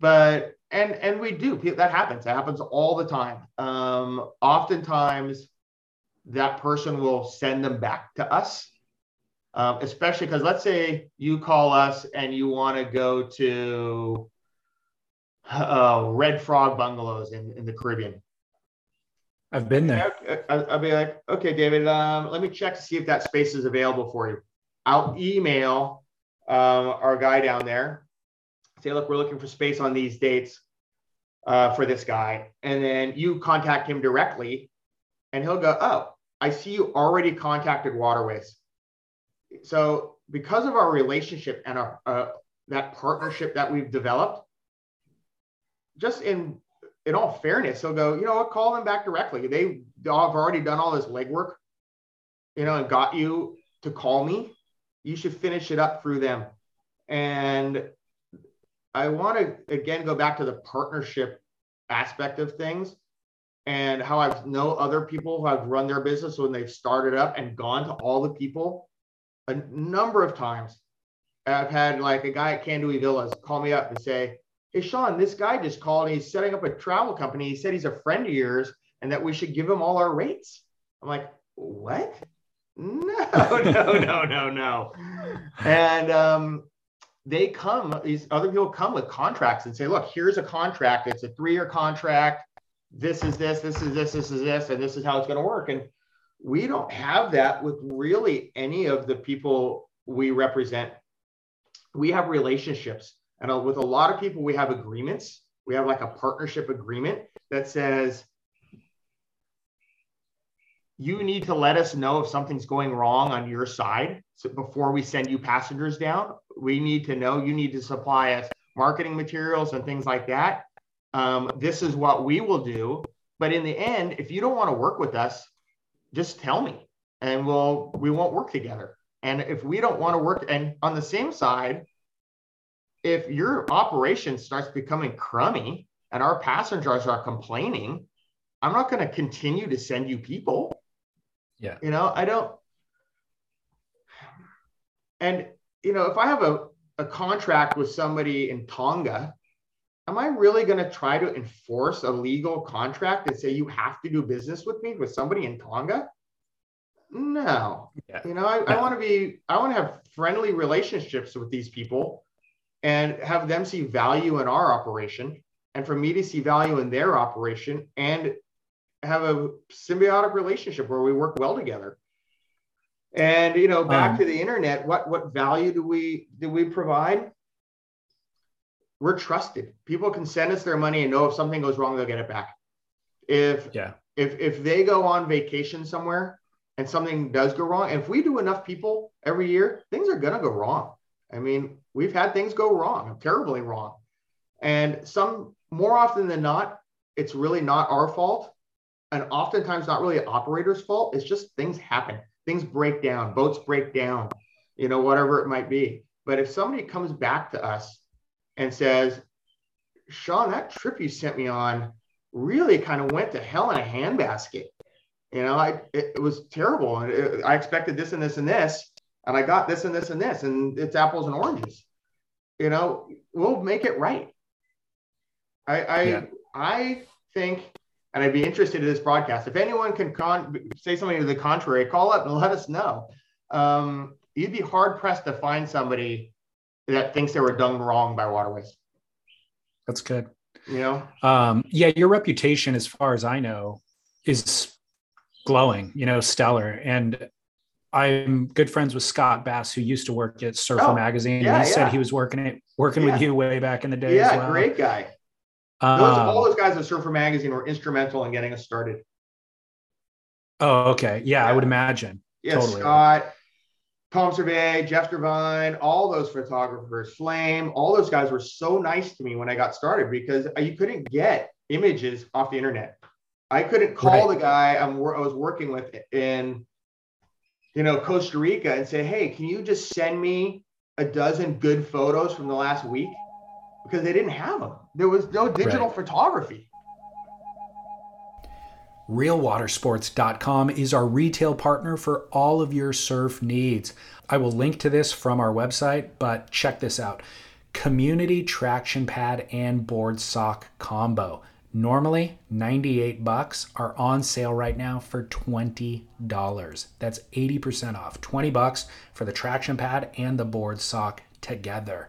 But and and we do that happens. That happens all the time. Um, oftentimes, that person will send them back to us um, especially because let's say you call us and you want to go to uh, Red Frog Bungalows in, in the Caribbean. I've been there. I'll, I'll be like, okay, David, um, let me check to see if that space is available for you. I'll email um, our guy down there, say, look, we're looking for space on these dates uh, for this guy. And then you contact him directly, and he'll go, oh, I see you already contacted Waterways so because of our relationship and our uh, that partnership that we've developed, just in in all fairness, he'll go, you know what, call them back directly. They have already done all this legwork, you know, and got you to call me. You should finish it up through them. And I want to again go back to the partnership aspect of things and how I've know other people who have run their business when they've started up and gone to all the people a number of times. I've had like a guy at Kandui Villas call me up and say, Hey, Sean, this guy just called and he's setting up a travel company. He said he's a friend of yours and that we should give him all our rates. I'm like, What? No, no, no, no, no. And um, they come, these other people come with contracts and say, Look, here's a contract. It's a three year contract. This is this, this is this, this is this, and this is how it's going to work. And we don't have that with really any of the people we represent. We have relationships, and with a lot of people, we have agreements. We have like a partnership agreement that says, you need to let us know if something's going wrong on your side so before we send you passengers down. We need to know you need to supply us marketing materials and things like that. Um, this is what we will do. But in the end, if you don't want to work with us, just tell me and we'll we won't work together. And if we don't want to work and on the same side if your operation starts becoming crummy and our passengers are complaining i'm not going to continue to send you people. Yeah. You know i don't and you know if i have a, a contract with somebody in tonga am I really going to try to enforce a legal contract and say you have to do business with me with somebody in Tonga? No. Yeah. You know, I, I want to be, I want to have friendly relationships with these people and have them see value in our operation and for me to see value in their operation and have a symbiotic relationship where we work well together. And you know, back um, to the internet, what what value do we do we provide? We're trusted. People can send us their money and know if something goes wrong, they'll get it back. If yeah, if if they go on vacation somewhere and something does go wrong, if we do enough people every year, things are gonna go wrong. I mean, we've had things go wrong, terribly wrong. And some more often than not, it's really not our fault. And oftentimes not really operator's fault. It's just things happen. Things break down, boats break down, you know, whatever it might be. But if somebody comes back to us and says, Sean, that trip you sent me on really kind of went to hell in a handbasket. You know, I it, it was terrible. And it, I expected this and this and this, and I got this and this and this, and it's apples and oranges. You know, we'll make it right. I I yeah. I think, and I'd be interested in this broadcast. If anyone can con- say something to the contrary, call up and let us know. Um, you'd be hard pressed to find somebody that thinks they were done wrong by waterways. That's good. You know? Um, yeah, your reputation, as far as I know, is glowing, you know, stellar. And I'm good friends with Scott Bass, who used to work at Surfer oh, Magazine. Yeah, he yeah. said he was working it, working yeah. with you way back in the day. Yeah, well. great guy. Um, those, all those guys at Surfer Magazine were instrumental in getting us started. Oh, okay. Yeah, I would imagine. Yeah, totally. Scott, Tom Servais, Jeff Divine, all those photographers, Flame, all those guys were so nice to me when I got started because you couldn't get images off the internet. I couldn't call right. the guy I'm I was working with in you know Costa Rica and say, "Hey, can you just send me a dozen good photos from the last week?" Because they didn't have them. There was no digital right. photography. RealWatersports.com is our retail partner for all of your surf needs. I will link to this from our website, but check this out Community Traction Pad and Board Sock Combo. Normally 98 bucks are on sale right now for $20. That's 80% off. 20 bucks for the traction pad and the board sock together.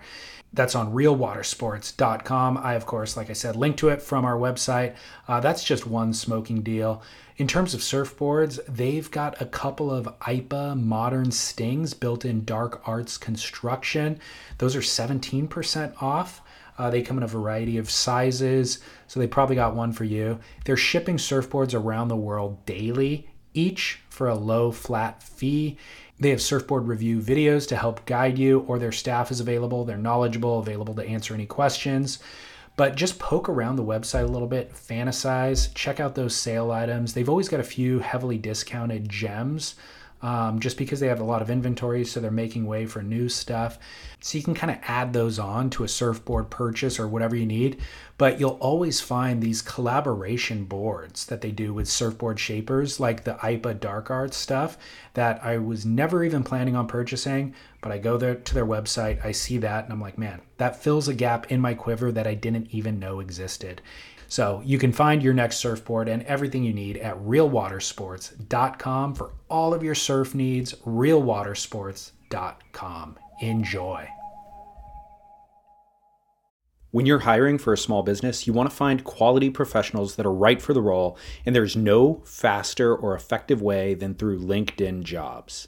That's on realwatersports.com. I, of course, like I said, link to it from our website. Uh, that's just one smoking deal. In terms of surfboards, they've got a couple of IPA modern stings built in Dark Arts construction. Those are 17% off. Uh, they come in a variety of sizes, so they probably got one for you. They're shipping surfboards around the world daily, each for a low flat fee. They have surfboard review videos to help guide you, or their staff is available. They're knowledgeable, available to answer any questions. But just poke around the website a little bit, fantasize, check out those sale items. They've always got a few heavily discounted gems um, just because they have a lot of inventory, so they're making way for new stuff. So you can kind of add those on to a surfboard purchase or whatever you need. But you'll always find these collaboration boards that they do with surfboard shapers, like the IPA Dark Arts stuff that I was never even planning on purchasing. But I go there to their website, I see that, and I'm like, man, that fills a gap in my quiver that I didn't even know existed. So you can find your next surfboard and everything you need at realwatersports.com for all of your surf needs. Realwatersports.com. Enjoy. When you're hiring for a small business, you want to find quality professionals that are right for the role, and there's no faster or effective way than through LinkedIn jobs.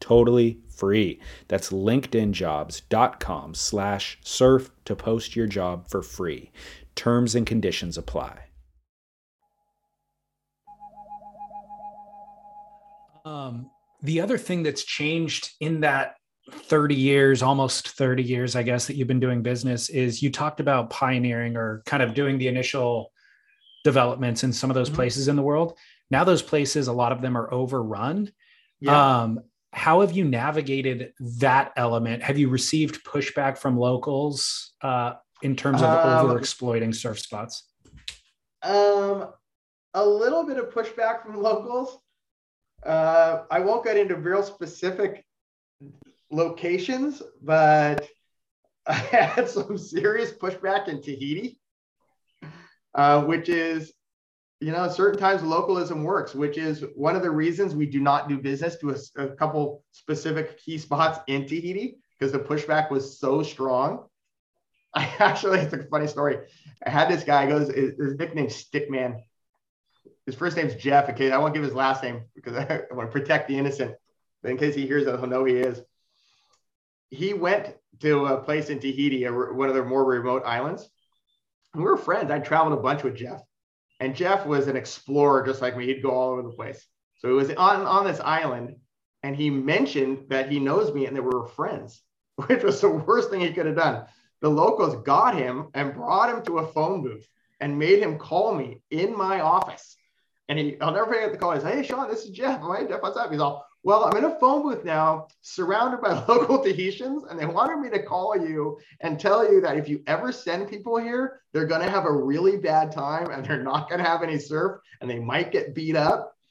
totally free. That's linkedinjobs.com slash surf to post your job for free. Terms and conditions apply. Um, the other thing that's changed in that 30 years, almost 30 years, I guess, that you've been doing business is you talked about pioneering or kind of doing the initial developments in some of those mm-hmm. places in the world. Now, those places, a lot of them are overrun. Yeah. Um, how have you navigated that element? Have you received pushback from locals uh, in terms of um, over exploiting surf spots? Um, a little bit of pushback from locals. Uh, I won't get into real specific locations, but I had some serious pushback in Tahiti, uh, which is you know, certain times localism works, which is one of the reasons we do not do business to a, a couple specific key spots in Tahiti because the pushback was so strong. I actually, it's a funny story. I had this guy goes, his, his nickname's Stickman. His first name's Jeff. Okay, I won't give his last name because I, I want to protect the innocent. But in case he hears it, he'll know he is. He went to a place in Tahiti, one of the more remote islands. And we were friends. I traveled a bunch with Jeff. And Jeff was an explorer just like me. He'd go all over the place. So he was on, on this island and he mentioned that he knows me and that we were friends, which was the worst thing he could have done. The locals got him and brought him to a phone booth and made him call me in my office. And he, I'll never forget the call. He said, Hey, Sean, this is Jeff. I'm like, Jeff, what's up? He's all, Well, I'm in a phone booth now, surrounded by local Tahitians, and they wanted me to call you and tell you that if you ever send people here, they're going to have a really bad time and they're not going to have any surf and they might get beat up.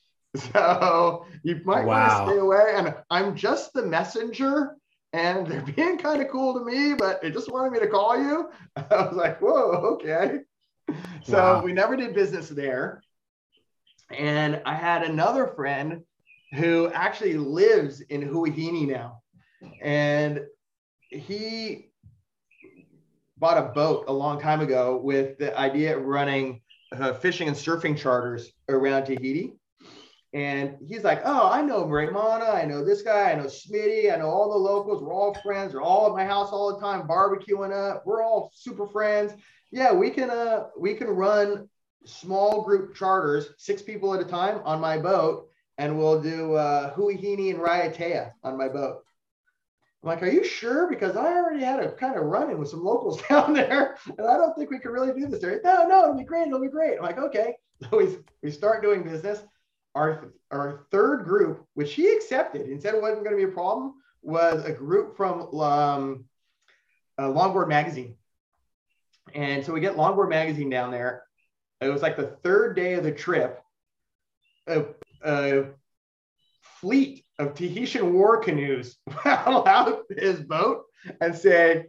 So you might wow. want to stay away. And I'm just the messenger and they're being kind of cool to me, but they just wanted me to call you. I was like, whoa, okay. So wow. we never did business there. And I had another friend who actually lives in Huahine now. And he bought a boat a long time ago with the idea of running uh, fishing and surfing charters around Tahiti. And he's like, Oh, I know Raimana. I know this guy. I know Smitty. I know all the locals. We're all friends. They're all at my house all the time, barbecuing up. We're all super friends. Yeah, we can uh we can run small group charters, six people at a time on my boat and we'll do uh, Huahine and Raiatea on my boat. I'm like, are you sure? Because I already had a kind of run-in with some locals down there, and I don't think we can really do this. There. No, no, it'll be great. It'll be great. I'm like, okay. So we, we start doing business. Our, our third group, which he accepted and said it wasn't going to be a problem, was a group from um, uh, Longboard Magazine. And so we get Longboard Magazine down there. It was like the third day of the trip. Uh, a fleet of Tahitian war canoes out his boat and said,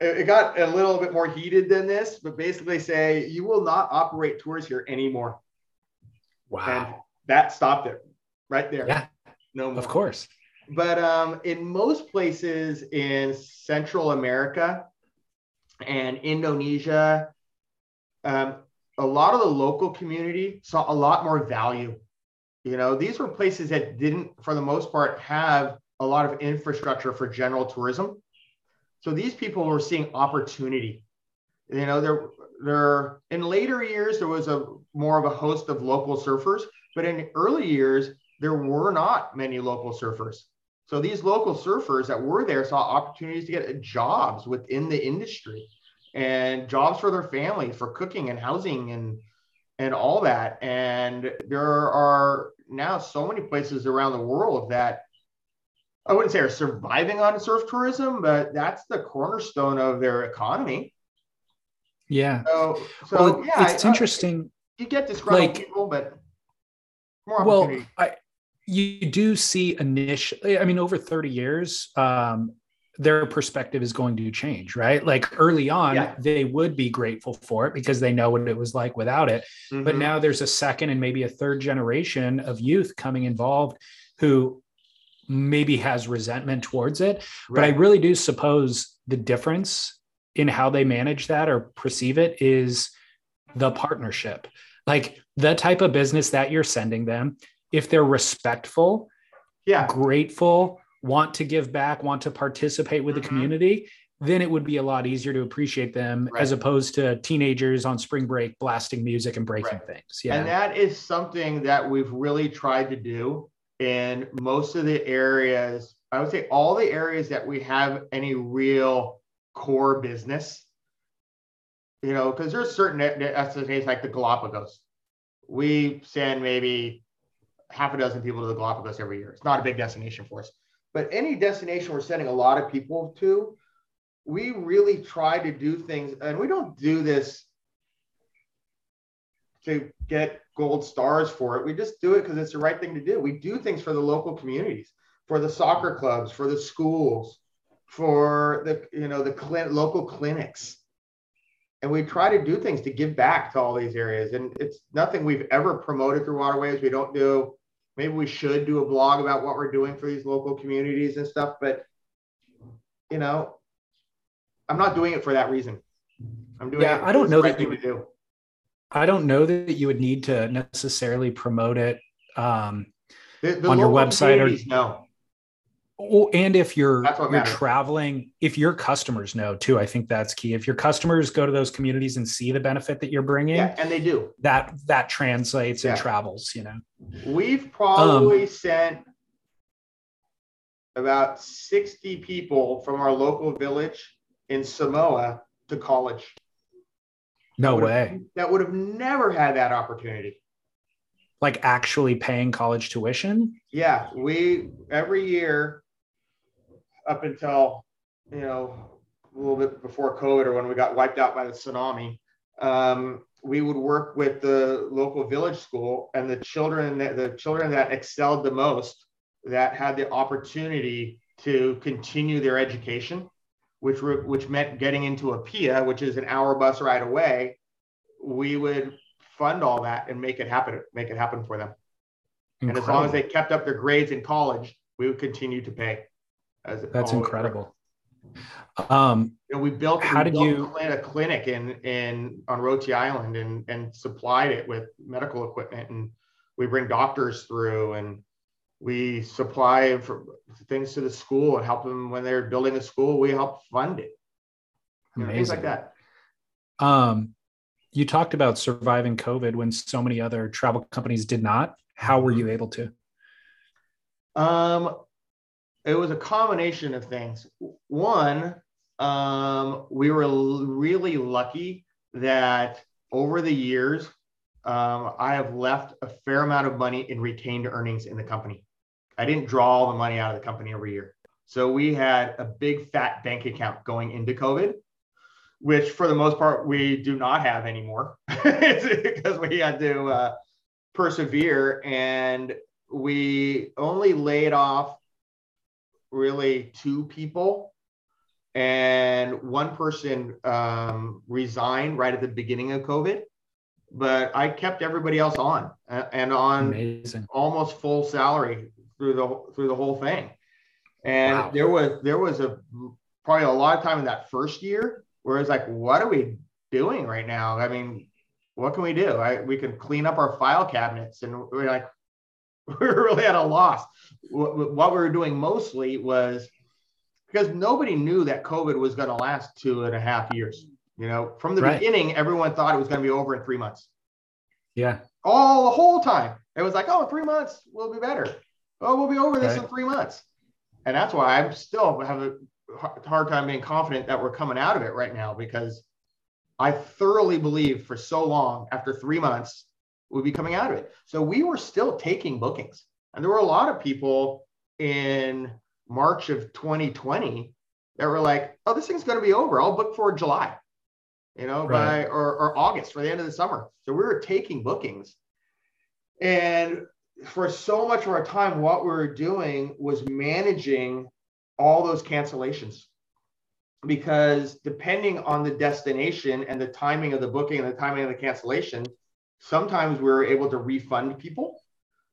it got a little bit more heated than this, but basically say, you will not operate tours here anymore. Wow. And that stopped it right there. Yeah. No more. Of course. But um, in most places in Central America and Indonesia, um, a lot of the local community saw a lot more value. You know, these were places that didn't, for the most part, have a lot of infrastructure for general tourism. So these people were seeing opportunity. You know, there, there in later years there was a more of a host of local surfers, but in early years there were not many local surfers. So these local surfers that were there saw opportunities to get jobs within the industry and jobs for their family for cooking and housing and and all that. And there are now so many places around the world that i wouldn't say are surviving on surf tourism but that's the cornerstone of their economy. Yeah. So, so well, yeah it's I, interesting you get disgruntled like, people but more well i you do see initially i mean over 30 years um, their perspective is going to change, right? Like early on, yeah. they would be grateful for it because they know what it was like without it. Mm-hmm. But now there's a second and maybe a third generation of youth coming involved who maybe has resentment towards it. Right. But I really do suppose the difference in how they manage that or perceive it is the partnership. Like the type of business that you're sending them, if they're respectful, yeah, grateful, want to give back, want to participate with mm-hmm. the community, then it would be a lot easier to appreciate them right. as opposed to teenagers on spring break blasting music and breaking right. things. Yeah. And that is something that we've really tried to do in most of the areas. I would say all the areas that we have any real core business, you know, because there's certain destinations like the Galapagos. We send maybe half a dozen people to the Galapagos every year. It's not a big destination for us. But any destination we're sending a lot of people to, we really try to do things, and we don't do this to get gold stars for it. We just do it because it's the right thing to do. We do things for the local communities, for the soccer clubs, for the schools, for the you know the cl- local clinics, and we try to do things to give back to all these areas. And it's nothing we've ever promoted through Waterways. We don't do maybe we should do a blog about what we're doing for these local communities and stuff but you know i'm not doing it for that reason. I'm doing yeah i don't know that you would do. I don't know that you would need to necessarily promote it um, the, the on your website or no well, and if you're you're traveling, if your customers know too, I think that's key. If your customers go to those communities and see the benefit that you're bringing, yeah, and they do, that that translates yeah. and travels. You know, we've probably um, sent about 60 people from our local village in Samoa to college. No that way. That would have never had that opportunity. like actually paying college tuition? Yeah, we every year up until you know a little bit before COVID or when we got wiped out by the tsunami, um, we would work with the local village school and the children the children that excelled the most that had the opportunity to continue their education which were, which meant getting into Apia, which is an hour bus ride away, we would fund all that and make it happen, make it happen for them. Incredible. And as long as they kept up their grades in college, we would continue to pay. That's incredible. Um, we built. How we did built you a clinic in in on Roti Island and and supplied it with medical equipment and we bring doctors through and we supply for things to the school and help them when they're building a school. We help fund it. You know, things like that. Um, you talked about surviving COVID when so many other travel companies did not. How were you able to? Um, it was a combination of things. One, um, we were really lucky that over the years, um, I have left a fair amount of money in retained earnings in the company. I didn't draw all the money out of the company every year. So we had a big fat bank account going into COVID, which for the most part we do not have anymore because we had to uh, persevere and we only laid off really two people and one person um, resigned right at the beginning of COVID. But I kept everybody else on uh, and on Amazing. almost full salary through the through the whole thing. And wow. there was there was a probably a lot of time in that first year where it's like, what are we doing right now? I mean, what can we do? I, we can clean up our file cabinets, and we're like, we're really at a loss. What, what we were doing mostly was because nobody knew that COVID was going to last two and a half years. You know, from the right. beginning, everyone thought it was going to be over in three months. Yeah. All the whole time. It was like, oh, three months, we'll be better oh, we'll be over this right. in three months. And that's why I'm still have a hard time being confident that we're coming out of it right now because I thoroughly believe for so long after three months we'll be coming out of it. So we were still taking bookings. And there were a lot of people in March of 2020 that were like, oh, this thing's going to be over. I'll book for July, you know, right. by or, or August for the end of the summer. So we were taking bookings. And for so much of our time, what we were doing was managing all those cancellations. Because depending on the destination and the timing of the booking and the timing of the cancellation, sometimes we were able to refund people,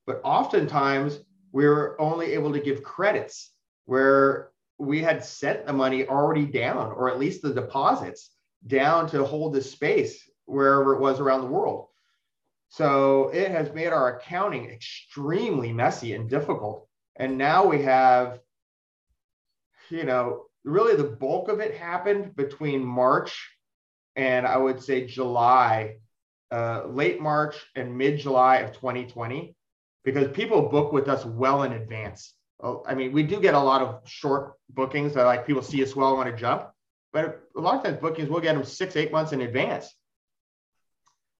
but oftentimes we were only able to give credits where we had sent the money already down, or at least the deposits down to hold the space wherever it was around the world. So it has made our accounting extremely messy and difficult. And now we have, you know, really the bulk of it happened between March and I would say July, uh, late March and mid July of 2020, because people book with us well in advance. I mean, we do get a lot of short bookings that like people see us well want to jump, but a lot of times bookings we'll get them six, eight months in advance.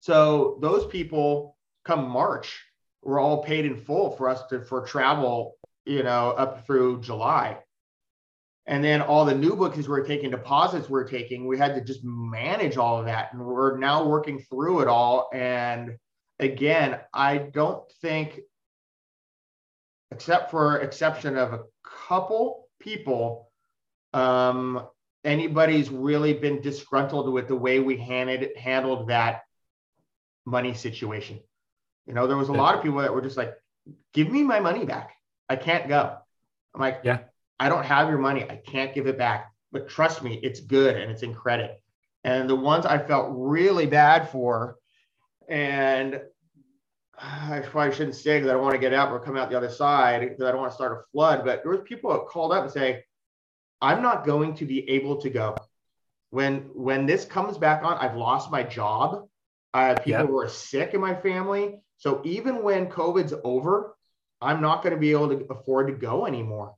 So those people come March were all paid in full for us to for travel, you know, up through July. And then all the new bookings we're taking, deposits we're taking, we had to just manage all of that. And we're now working through it all. And again, I don't think, except for exception of a couple people, um, anybody's really been disgruntled with the way we handed, handled that money situation. You know, there was a lot of people that were just like, give me my money back. I can't go. I'm like, yeah, I don't have your money. I can't give it back. But trust me, it's good and it's in credit. And the ones I felt really bad for, and I probably shouldn't say because I don't want to get out or come out the other side because I don't want to start a flood. But there was people that called up and say, I'm not going to be able to go. When when this comes back on, I've lost my job. I have people yep. who are sick in my family. So even when COVID's over, I'm not going to be able to afford to go anymore.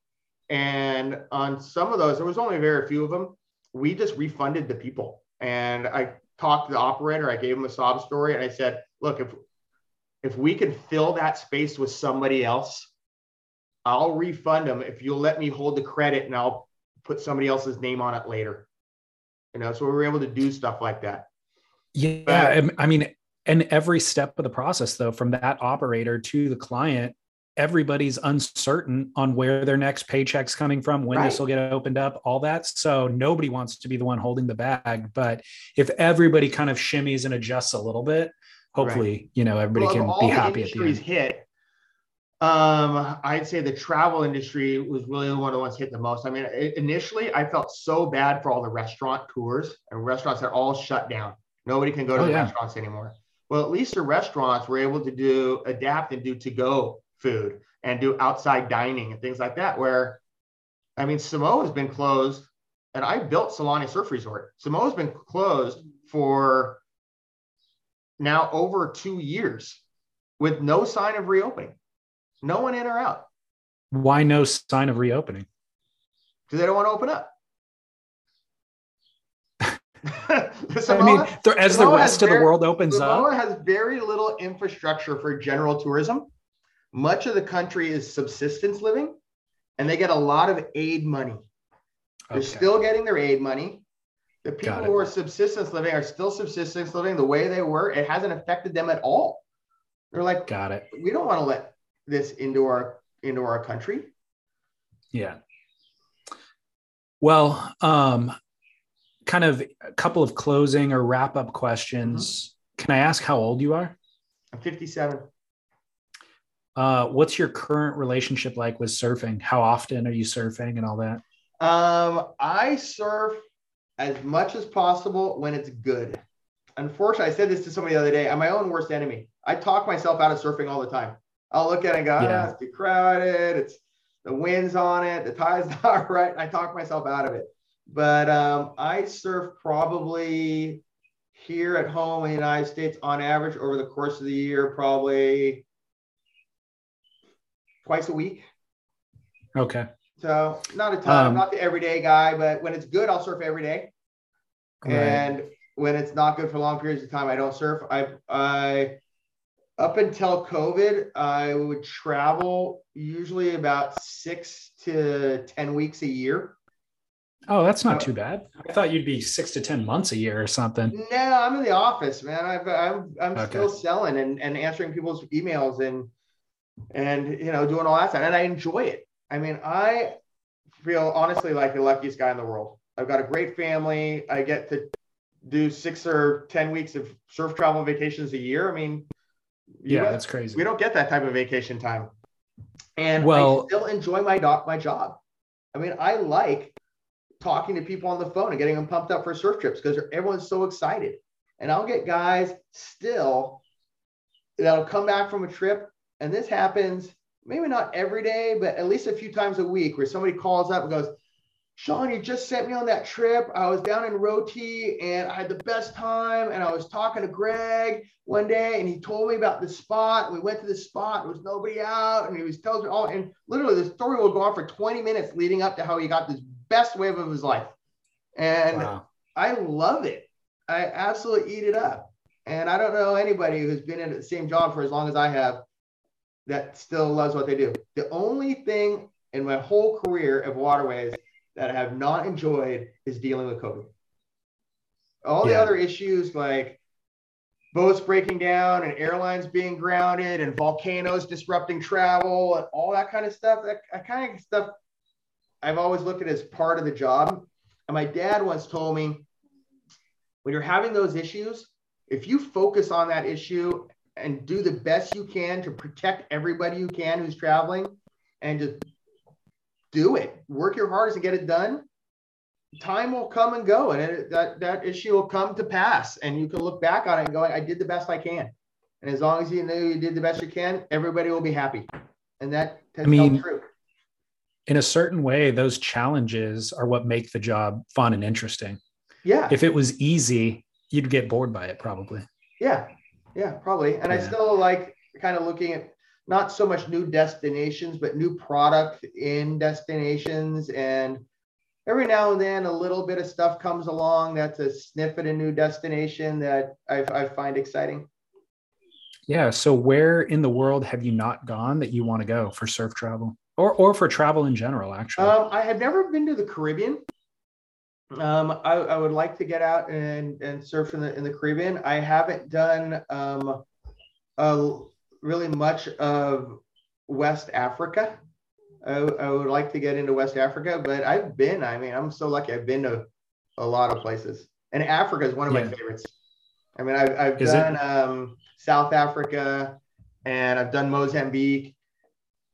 And on some of those, there was only very few of them. We just refunded the people. And I talked to the operator. I gave him a sob story, and I said, "Look, if if we can fill that space with somebody else, I'll refund them if you'll let me hold the credit and I'll put somebody else's name on it later. You know, so we were able to do stuff like that. Yeah, but, I mean, and every step of the process, though, from that operator to the client, everybody's uncertain on where their next paycheck's coming from, when right. this will get opened up, all that. So nobody wants to be the one holding the bag. But if everybody kind of shimmies and adjusts a little bit, hopefully, right. you know, everybody well, can be happy at the end. hit. Um, I'd say the travel industry was really the one of the ones hit the most. I mean, initially, I felt so bad for all the restaurant tours and restaurants that all shut down. Nobody can go to oh, yeah. restaurants anymore. Well, at least the restaurants were able to do adapt and do to go food and do outside dining and things like that. Where, I mean, Samoa has been closed, and I built Salani Surf Resort. Samoa has been closed for now over two years with no sign of reopening. No one in or out. Why no sign of reopening? Because they don't want to open up. Samoa, I mean, as Samoa the rest of very, the world opens Samoa up, Samoa has very little infrastructure for general tourism. Much of the country is subsistence living, and they get a lot of aid money. They're okay. still getting their aid money. The people who are subsistence living are still subsistence living the way they were. It hasn't affected them at all. They're like, got it. We don't want to let this into our into our country. Yeah. Well, um, kind of a couple of closing or wrap up questions. Mm-hmm. Can I ask how old you are? I'm 57. Uh, what's your current relationship like with surfing? How often are you surfing and all that? Um, I surf as much as possible when it's good. Unfortunately, I said this to somebody the other day. I'm my own worst enemy. I talk myself out of surfing all the time. I'll look at it and go, yeah. oh, it's too crowded. It's the wind's on it. The tide's not right. I talk myself out of it. But um, I surf probably here at home in the United States on average over the course of the year, probably twice a week. Okay. So not a ton. Um, I'm not the everyday guy, but when it's good, I'll surf every day. Right. And when it's not good for long periods of time, I don't surf. I I up until COVID, I would travel usually about six to 10 weeks a year. Oh, that's not too bad. I thought you'd be six to 10 months a year or something. No, I'm in the office, man. i am I'm, I'm okay. still selling and, and answering people's emails and, and, you know, doing all that stuff. And I enjoy it. I mean, I feel honestly like the luckiest guy in the world. I've got a great family. I get to do six or 10 weeks of surf travel vacations a year. I mean, yeah, that's crazy. We don't get that type of vacation time. And well, I still enjoy my doc, my job. I mean, I like talking to people on the phone and getting them pumped up for surf trips because everyone's so excited. And I'll get guys still that'll come back from a trip. And this happens maybe not every day, but at least a few times a week where somebody calls up and goes, Sean, you just sent me on that trip. I was down in Roti and I had the best time. And I was talking to Greg one day and he told me about the spot. We went to the spot, there was nobody out. And he was telling me all, and literally the story will go on for 20 minutes leading up to how he got this best wave of his life. And wow. I love it. I absolutely eat it up. And I don't know anybody who's been in the same job for as long as I have that still loves what they do. The only thing in my whole career of waterways that I have not enjoyed is dealing with COVID. All the other issues like boats breaking down and airlines being grounded and volcanoes disrupting travel and all that kind of stuff, that, that kind of stuff I've always looked at as part of the job. And my dad once told me when you're having those issues, if you focus on that issue and do the best you can to protect everybody you can who's traveling and just do it. Work your hardest and get it done. Time will come and go, and it, that that issue will come to pass, and you can look back on it and go, "I did the best I can." And as long as you know you did the best you can, everybody will be happy, and that has I mean, true. In a certain way, those challenges are what make the job fun and interesting. Yeah. If it was easy, you'd get bored by it probably. Yeah. Yeah, probably. And yeah. I still like kind of looking at not so much new destinations, but new product in destinations. And every now and then, a little bit of stuff comes along that's a sniff at a new destination that I, I find exciting. Yeah. So where in the world have you not gone that you want to go for surf travel or or for travel in general? Actually, um, I had never been to the Caribbean. Um, I, I, would like to get out and, and surf in the in the Caribbean. I haven't done um, really much of West Africa. I, I, would like to get into West Africa, but I've been. I mean, I'm so lucky. I've been to a lot of places, and Africa is one of yeah. my favorites. I mean, I've, I've done um, South Africa, and I've done Mozambique,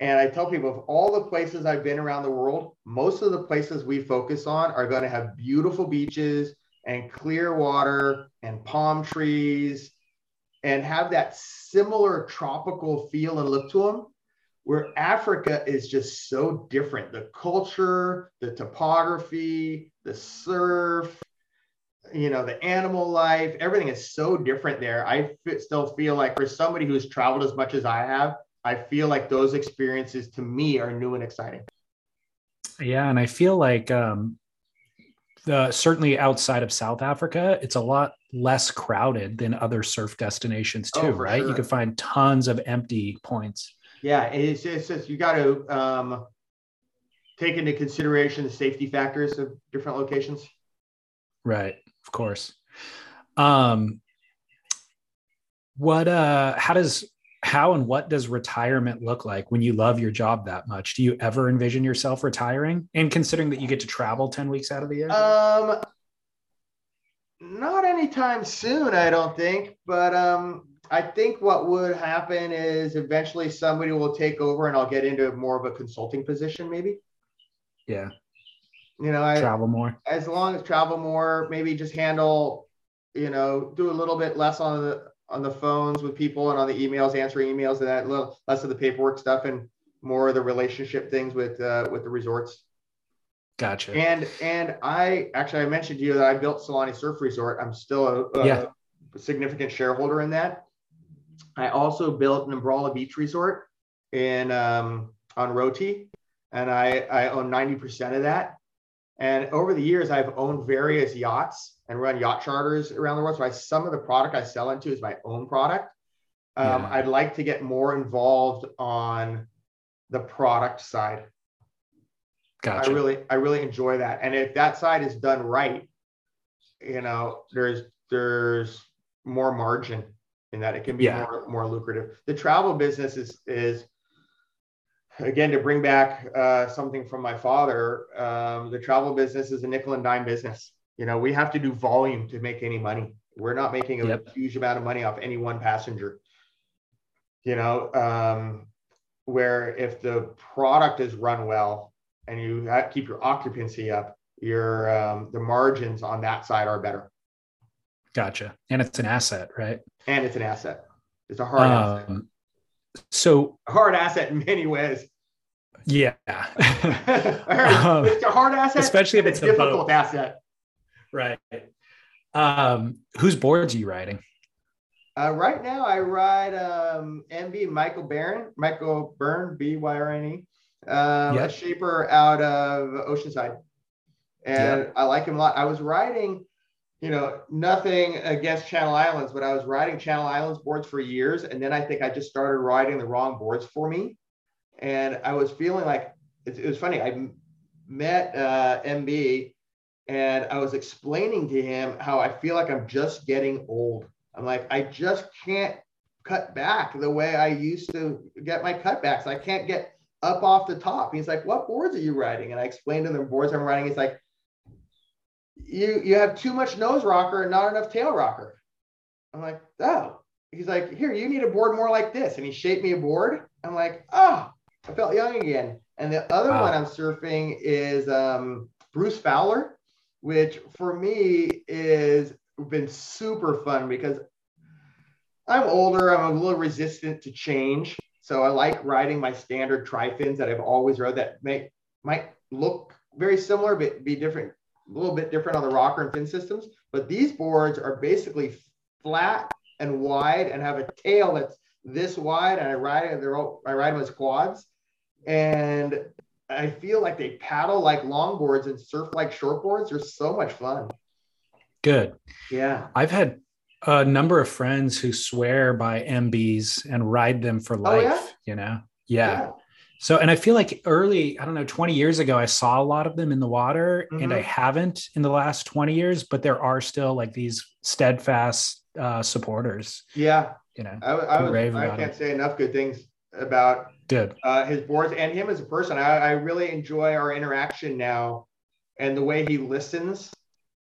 and I tell people of all the places I've been around the world, most of the places we focus on are going to have beautiful beaches and clear water and palm trees and have that similar tropical feel and look to them. Where Africa is just so different the culture, the topography, the surf, you know, the animal life, everything is so different there. I still feel like for somebody who's traveled as much as I have, I feel like those experiences to me are new and exciting. Yeah, and I feel like um, the certainly outside of South Africa, it's a lot less crowded than other surf destinations oh, too, oh, right? Sure. You can find tons of empty points. Yeah, it's, it's just you got to um, take into consideration the safety factors of different locations. Right, of course. Um, what uh, how does how and what does retirement look like when you love your job that much? Do you ever envision yourself retiring? And considering that you get to travel 10 weeks out of the year? Um not anytime soon, I don't think. But um I think what would happen is eventually somebody will take over and I'll get into more of a consulting position, maybe. Yeah. You know, I travel more. As long as travel more, maybe just handle, you know, do a little bit less on the on the phones with people and on the emails, answering emails and that little less of the paperwork stuff and more of the relationship things with uh, with the resorts. Gotcha. And and I actually I mentioned to you that I built Salani Surf Resort. I'm still a, a yeah. significant shareholder in that. I also built Nembrala Beach Resort in um, on Roti, and I I own 90% of that. And over the years, I've owned various yachts and run yacht charters around the world. So I, some of the product I sell into is my own product. Um, yeah. I'd like to get more involved on the product side. Gotcha. I really, I really enjoy that. And if that side is done right, you know, there's there's more margin in that. It can be yeah. more more lucrative. The travel business is is again to bring back uh, something from my father um, the travel business is a nickel and dime business you know we have to do volume to make any money. We're not making a yep. huge amount of money off any one passenger. You know um, where if the product is run well and you keep your occupancy up your um, the margins on that side are better. Gotcha. And it's an asset right? And it's an asset. It's a hard um, asset. so a hard asset in many ways. Yeah, um, it's a hard asset, especially if it's a difficult asset. Right. Um, whose boards are you riding? Uh, right now, I ride um, MB Michael Barron, Michael Byrne, B Y R N E, um, yep. a shaper out of Oceanside, and yep. I like him a lot. I was riding you know, nothing against Channel Islands, but I was riding Channel Islands boards for years. And then I think I just started riding the wrong boards for me. And I was feeling like it, it was funny. I met uh, MB and I was explaining to him how I feel like I'm just getting old. I'm like, I just can't cut back the way I used to get my cutbacks. I can't get up off the top. He's like, What boards are you riding? And I explained to him the boards I'm riding. He's like, you you have too much nose rocker and not enough tail rocker. I'm like, oh. He's like, here, you need a board more like this. And he shaped me a board. I'm like, oh, I felt young again. And the other wow. one I'm surfing is um, Bruce Fowler, which for me is been super fun because I'm older. I'm a little resistant to change. So I like riding my standard tri fins that I've always rode that make might look very similar, but be different a little bit different on the rocker and fin systems, but these boards are basically flat and wide and have a tail that's this wide. And I ride they're all, I ride them as quads, and I feel like they paddle like longboards and surf like shortboards. They're so much fun. Good. Yeah. I've had a number of friends who swear by MBs and ride them for life, Oh, yeah? you know? Yeah. So, and I feel like early, I don't know, 20 years ago, I saw a lot of them in the water and I Mhm. haven't in the last 20 years, but there are still like these steadfast uh, supporters, Yeah. you know? I, I, was, I can't it. say enough good things about Good. uh, his boards and him as a person. I, I really enjoy our interaction now and the way he listens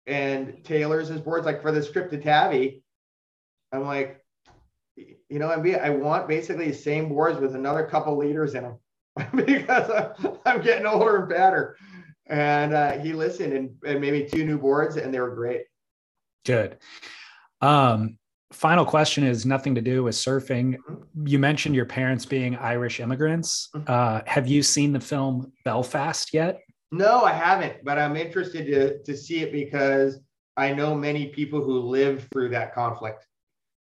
and tailors his boards. Like for this script to Tabby, I'm like, you know, MB, I want basically the same boards with another couple leaders in them because I'm, I'm getting older and fatter. And uh, he listened and, and maybe two new boards, and they were great. Good. Um, final question is nothing to do with surfing. You mentioned your parents being Irish immigrants. Mhm. Uh, have you seen the film Belfast yet? No, I haven't, but I'm interested to, to see it because I know many people who lived through that conflict.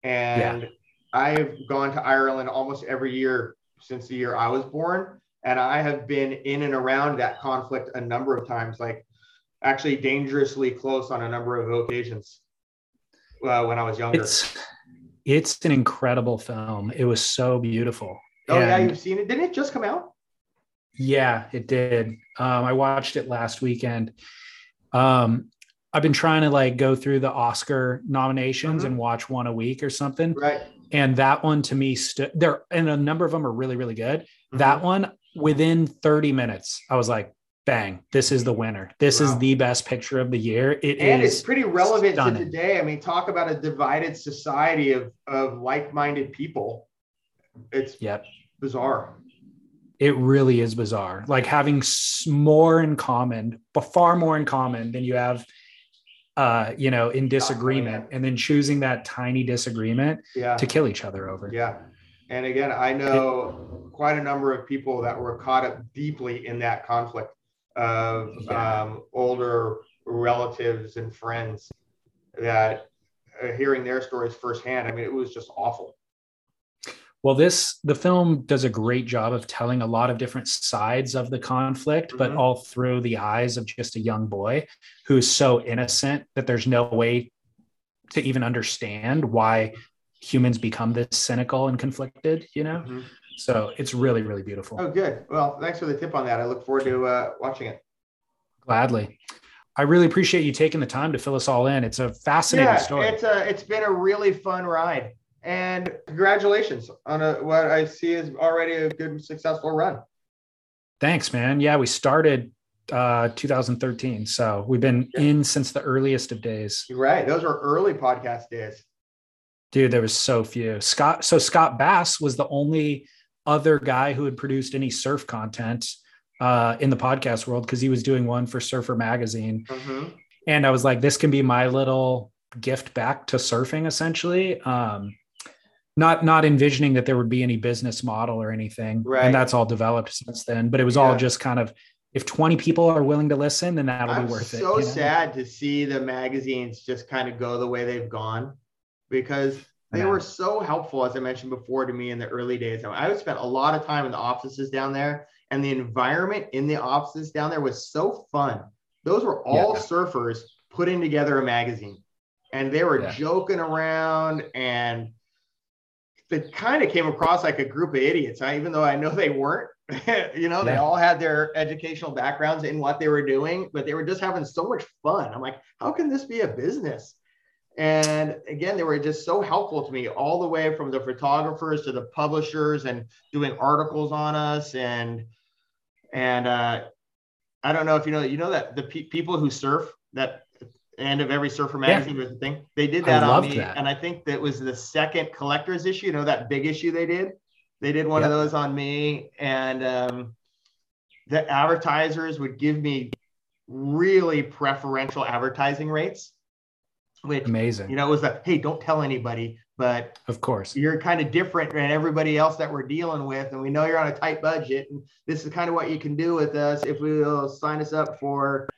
And I've gone to Ireland almost every year since the year I was born. And I have been in and around that conflict a number of times, like actually dangerously close on a number of occasions uh, when I was younger. It's it's an incredible film. It was so beautiful. oh, yeah, you've seen it. Didn't it just come out? Yeah, it did. Um, I watched it last weekend. Um, I've been trying to like go through the Oscar nominations Mhm. and watch one a week or something. Right. And that one to me stood there, and a number of them are really, really good. Mm-hmm. That one within 30 minutes, I was like, bang, this is the winner. This is the best picture of the year. It and is it's pretty relevant stunning. to today. I mean, talk about a divided society of of like-minded people. It's Yep. bizarre. It really is bizarre. Like having more in common, but far more in common than you have, uh, you know, in disagreement, and then choosing that tiny disagreement Yeah, to kill each other over. yeah. And again, I know quite a number of people that were caught up deeply in that conflict of Yeah. um, older relatives and friends that uh, hearing their stories firsthand. I mean, it was just awful. Well, this the film does a great job of telling a lot of different sides of the conflict, but Mhm. all through the eyes of just a young boy who's so innocent that there's no way to even understand why humans become this cynical and conflicted, you know? Mhm. So it's really, really beautiful. Oh, good. Well, thanks for the tip on that. I look forward to uh, watching it. Gladly. I really appreciate you taking the time to fill us all in. It's a fascinating yeah, story. It's a, it's been a really fun ride. And congratulations on a, what I see is already a good, successful run. Thanks, man. Yeah, we started uh 2013. So we've been Yeah. in since the earliest of days. You're right. Those were early podcast days. Dude, there was so few. Scott, so Scott Bass was the only other guy who had produced any surf content uh, in the podcast world because he was doing one for Surfer Magazine. Mhm. And I was like, this can be my little gift back to surfing, essentially. Um, not not envisioning that there would be any business model or anything. Right. And that's all developed since then. But it was all just kind of if 20 people are willing to listen, then that'll I'm be worth it. so you know? sad to see the magazines just kind of go the way they've gone because they know. were so helpful, as I mentioned before, to me in the early days. I would spend a lot of time in the offices down there, and the environment in the offices down there was so fun. Those were all Yeah. surfers putting together a magazine, and they were Yeah. joking around and they kind of came across like a group of idiots, I, even though I know they weren't. you know, they all had their educational backgrounds in what they were doing, but they were just having so much fun. I'm like, how can this be a business? And again, they were just so helpful to me all the way from the photographers to the publishers and doing articles on us. And, and, uh, I don't know if you know, you know that the pe- people who surf that end of every surfer magazine was the thing they did I that on me. that. And I think that was the second collector's issue, you know, that big issue they did. They did one of those on me, and um, the advertisers would give me really preferential advertising rates, which Amazing. you know it was a hey, don't tell anybody, but of course. you're kind of different than everybody else that we're dealing with, and we know you're on a tight budget, and this is kind of what you can do with us if we'll sign us up for,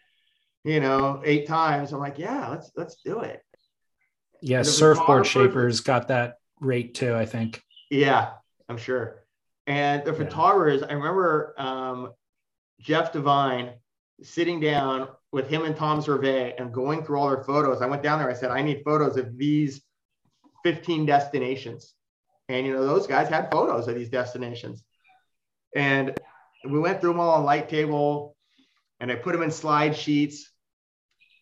you know, eight times. I'm like, yeah, let's let's do it. Yeah, surfboard shapers got that rate too, I think. Yeah, I'm sure. And the Yeah. photographers, I remember um, Jeff Divine sitting down with him and Tom Servais and going through all their photos. I went down there. I said, I need photos of these 15 destinations. And, you know, those guys had photos of these destinations. And we went through them all on light table and I put them in slide sheets.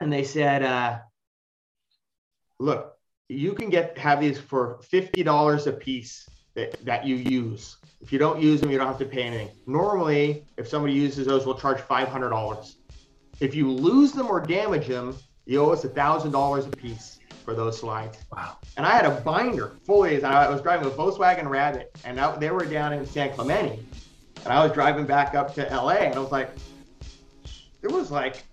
And they said, uh, look, you can get have these for $50 a piece that, that you use. If you don't use them, you don't have to pay anything. Normally, if somebody uses those, we'll charge $500. If you lose them or damage them, you owe us $1,000 a piece for those slides. Wow. And I had a binder fully. I was driving a Volkswagen Rabbit, and I, they were down in San Clemente. And I was driving back up to LA, and I was like, it was like,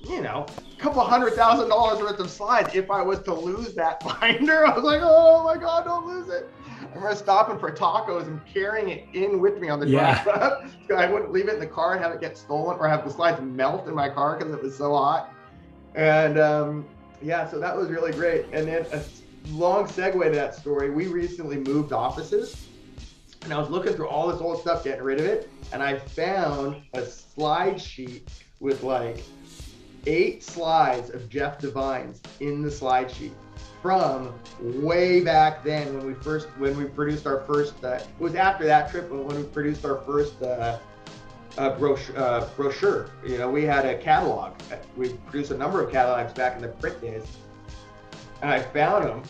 you know, a couple hundred thousand dollars worth of slides if I was to lose that binder. I was like, oh my God, don't lose it. I remember stopping for tacos and carrying it in with me on the drive Yeah. up. So I wouldn't leave it in the car and have it get stolen or have the slides melt in my car because it was so hot. And um, yeah, so that was really great. And then a long segue to that story, we recently moved offices. And I was looking through all this old stuff, getting rid of it. And I found a slide sheet with like eight slides of Jeff Divine's in the slide sheet from way back then when we first when we produced our first uh, it was after that trip when, when we produced our first uh, uh, brochure, uh, brochure. You know we had a catalog. We produced a number of catalogs back in the print days. And i found them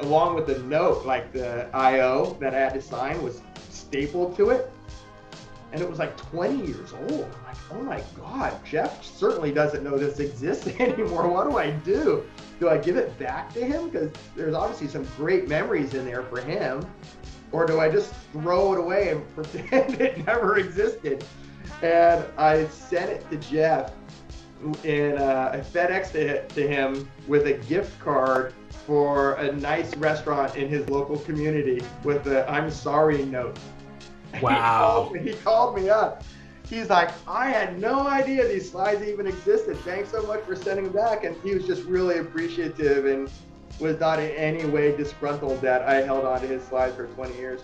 along with the note like the io that i had to sign was stapled to it. And it was like 20 years old. I'm like oh my god jeff certainly doesn't know this exists anymore. What do i do do I give it back to him? Because there's obviously some great memories in there for him. Or do I just throw it away and pretend it never existed? And I sent it to Jeff and uh, I FedExed it to him with a gift card for a nice restaurant in his local community with a I'm sorry note. Wow. He called, me, he called me up. He's like, I had no idea these slides even existed. Thanks so much for sending them back. And he was just really appreciative and was not in any way disgruntled that I held on to his slides for 20 years.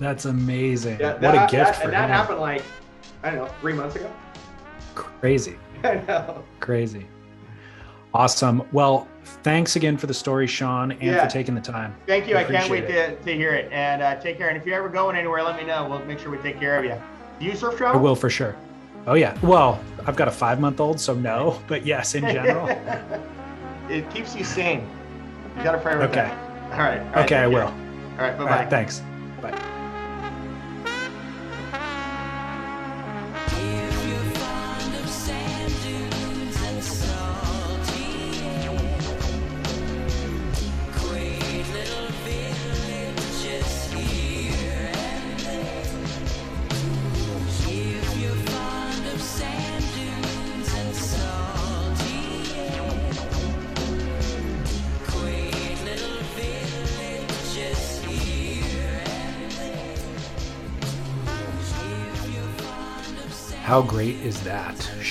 That's amazing. Yeah, what that, a gift that, for And that happened like, I don't know, three months ago. Crazy. I know. Crazy. Awesome. Well, thanks again for the story, Sean, and Yeah. for taking the time. Thank you. I, can't wait to, to hear it. And uh, take care. And if you're ever going anywhere, let me know. We'll make sure we take care of you. Do you surf I will for sure. Oh yeah. Well, I've got a five month old, so no. But yes, in general. it keeps you sane. You got to pray with Okay. All right. All right, Okay, I will. All right. Bye bye. right. Thanks. Bye.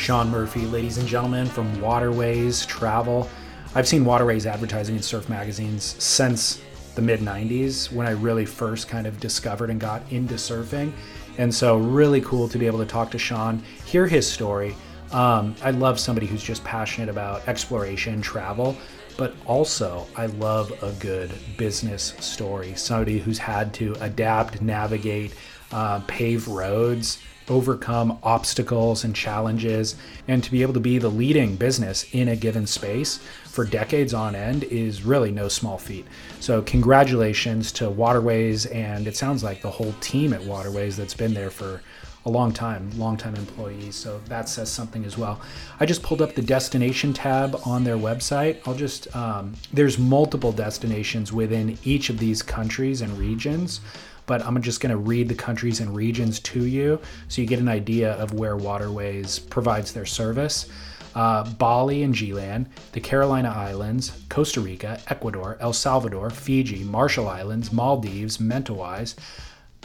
Sean Murphy, ladies and gentlemen, from Waterways Travel. I've seen Waterways advertising in surf magazines since the mid 90s when I really first kind of discovered and got into surfing. And so, really cool to be able to talk to Sean, hear his story. Um, I love somebody who's just passionate about exploration, travel, but also I love a good business story. Somebody who's had to adapt, navigate, uh, pave roads, overcome obstacles and challenges, and to be able to be the leading business in a given space for decades on end is really no small feat. So, congratulations to Waterways, and it sounds like the whole team at Waterways that's been there for a long time, long time employees. So that says something as well. I just pulled up the destination tab on their website. I'll just, um, there's multiple destinations within each of these countries and regions, but I'm just going to read the countries and regions to you so you get an idea of where Waterways provides their service. Uh, Bali and G-Land, the Carolina Islands, Costa Rica, Ecuador, El Salvador, Fiji, Marshall Islands, Maldives, Mentawais,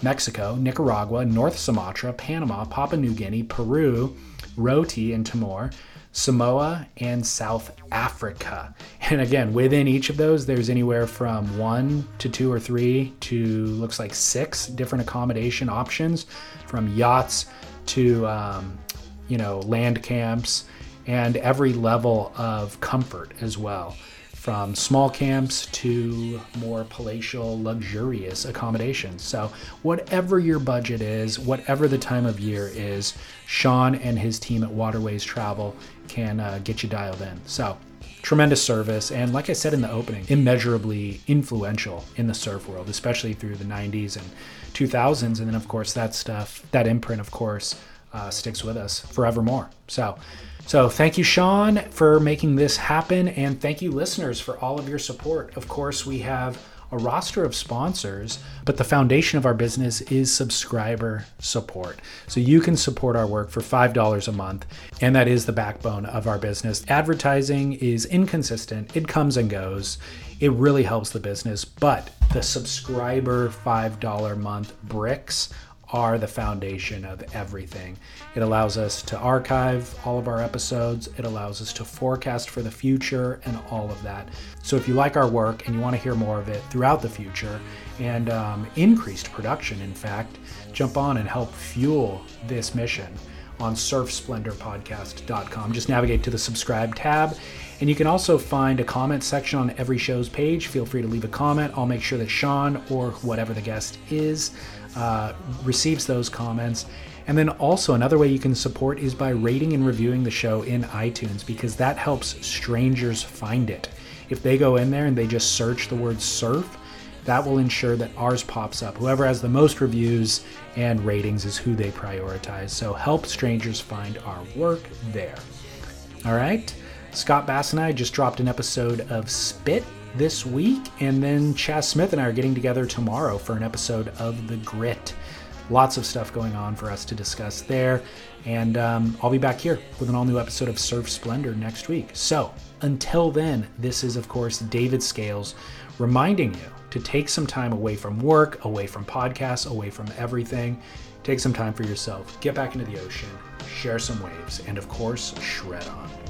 Mexico, Nicaragua, North Sumatra, Panama, Papua New Guinea, Peru, Roti and Timor, Samoa, and South Africa. And again, within each of those, there's anywhere from one to two or three to looks like six different accommodation options from yachts to, um, you know, land camps and every level of comfort as well from small camps to more palatial, luxurious accommodations. So, whatever your budget is, whatever the time of year is, Sean and his team at Waterways Travel can uh, get you dialed in. So, tremendous service and like i said in the opening immeasurably influential in the surf world especially through the 90s and 2000s and then of course that stuff that imprint of course uh, sticks with us forevermore so so thank you sean for making this happen and thank you listeners for all of your support of course we have a roster of sponsors, but the foundation of our business is subscriber support. So you can support our work for $5 a month, and that is the backbone of our business. Advertising is inconsistent, it comes and goes. It really helps the business, but the subscriber $5 a month bricks are the foundation of everything. It allows us to archive all of our episodes, it allows us to forecast for the future, and all of that. So, if you like our work and you want to hear more of it throughout the future and um, increased production, in fact, jump on and help fuel this mission on surfsplendorpodcast.com. Just navigate to the subscribe tab. And you can also find a comment section on every show's page. Feel free to leave a comment. I'll make sure that Sean or whatever the guest is uh, receives those comments. And then also another way you can support is by rating and reviewing the show in iTunes because that helps strangers find it. If they go in there and they just search the word surf, that will ensure that ours pops up. Whoever has the most reviews and ratings is who they prioritize. So help strangers find our work there. All right. Scott Bass and I just dropped an episode of Spit this week, and then Chas Smith and I are getting together tomorrow for an episode of The Grit. Lots of stuff going on for us to discuss there, and um, I'll be back here with an all new episode of Surf Splendor next week. So until then, this is, of course, David Scales reminding you to take some time away from work, away from podcasts, away from everything. Take some time for yourself, get back into the ocean, share some waves, and of course, shred on.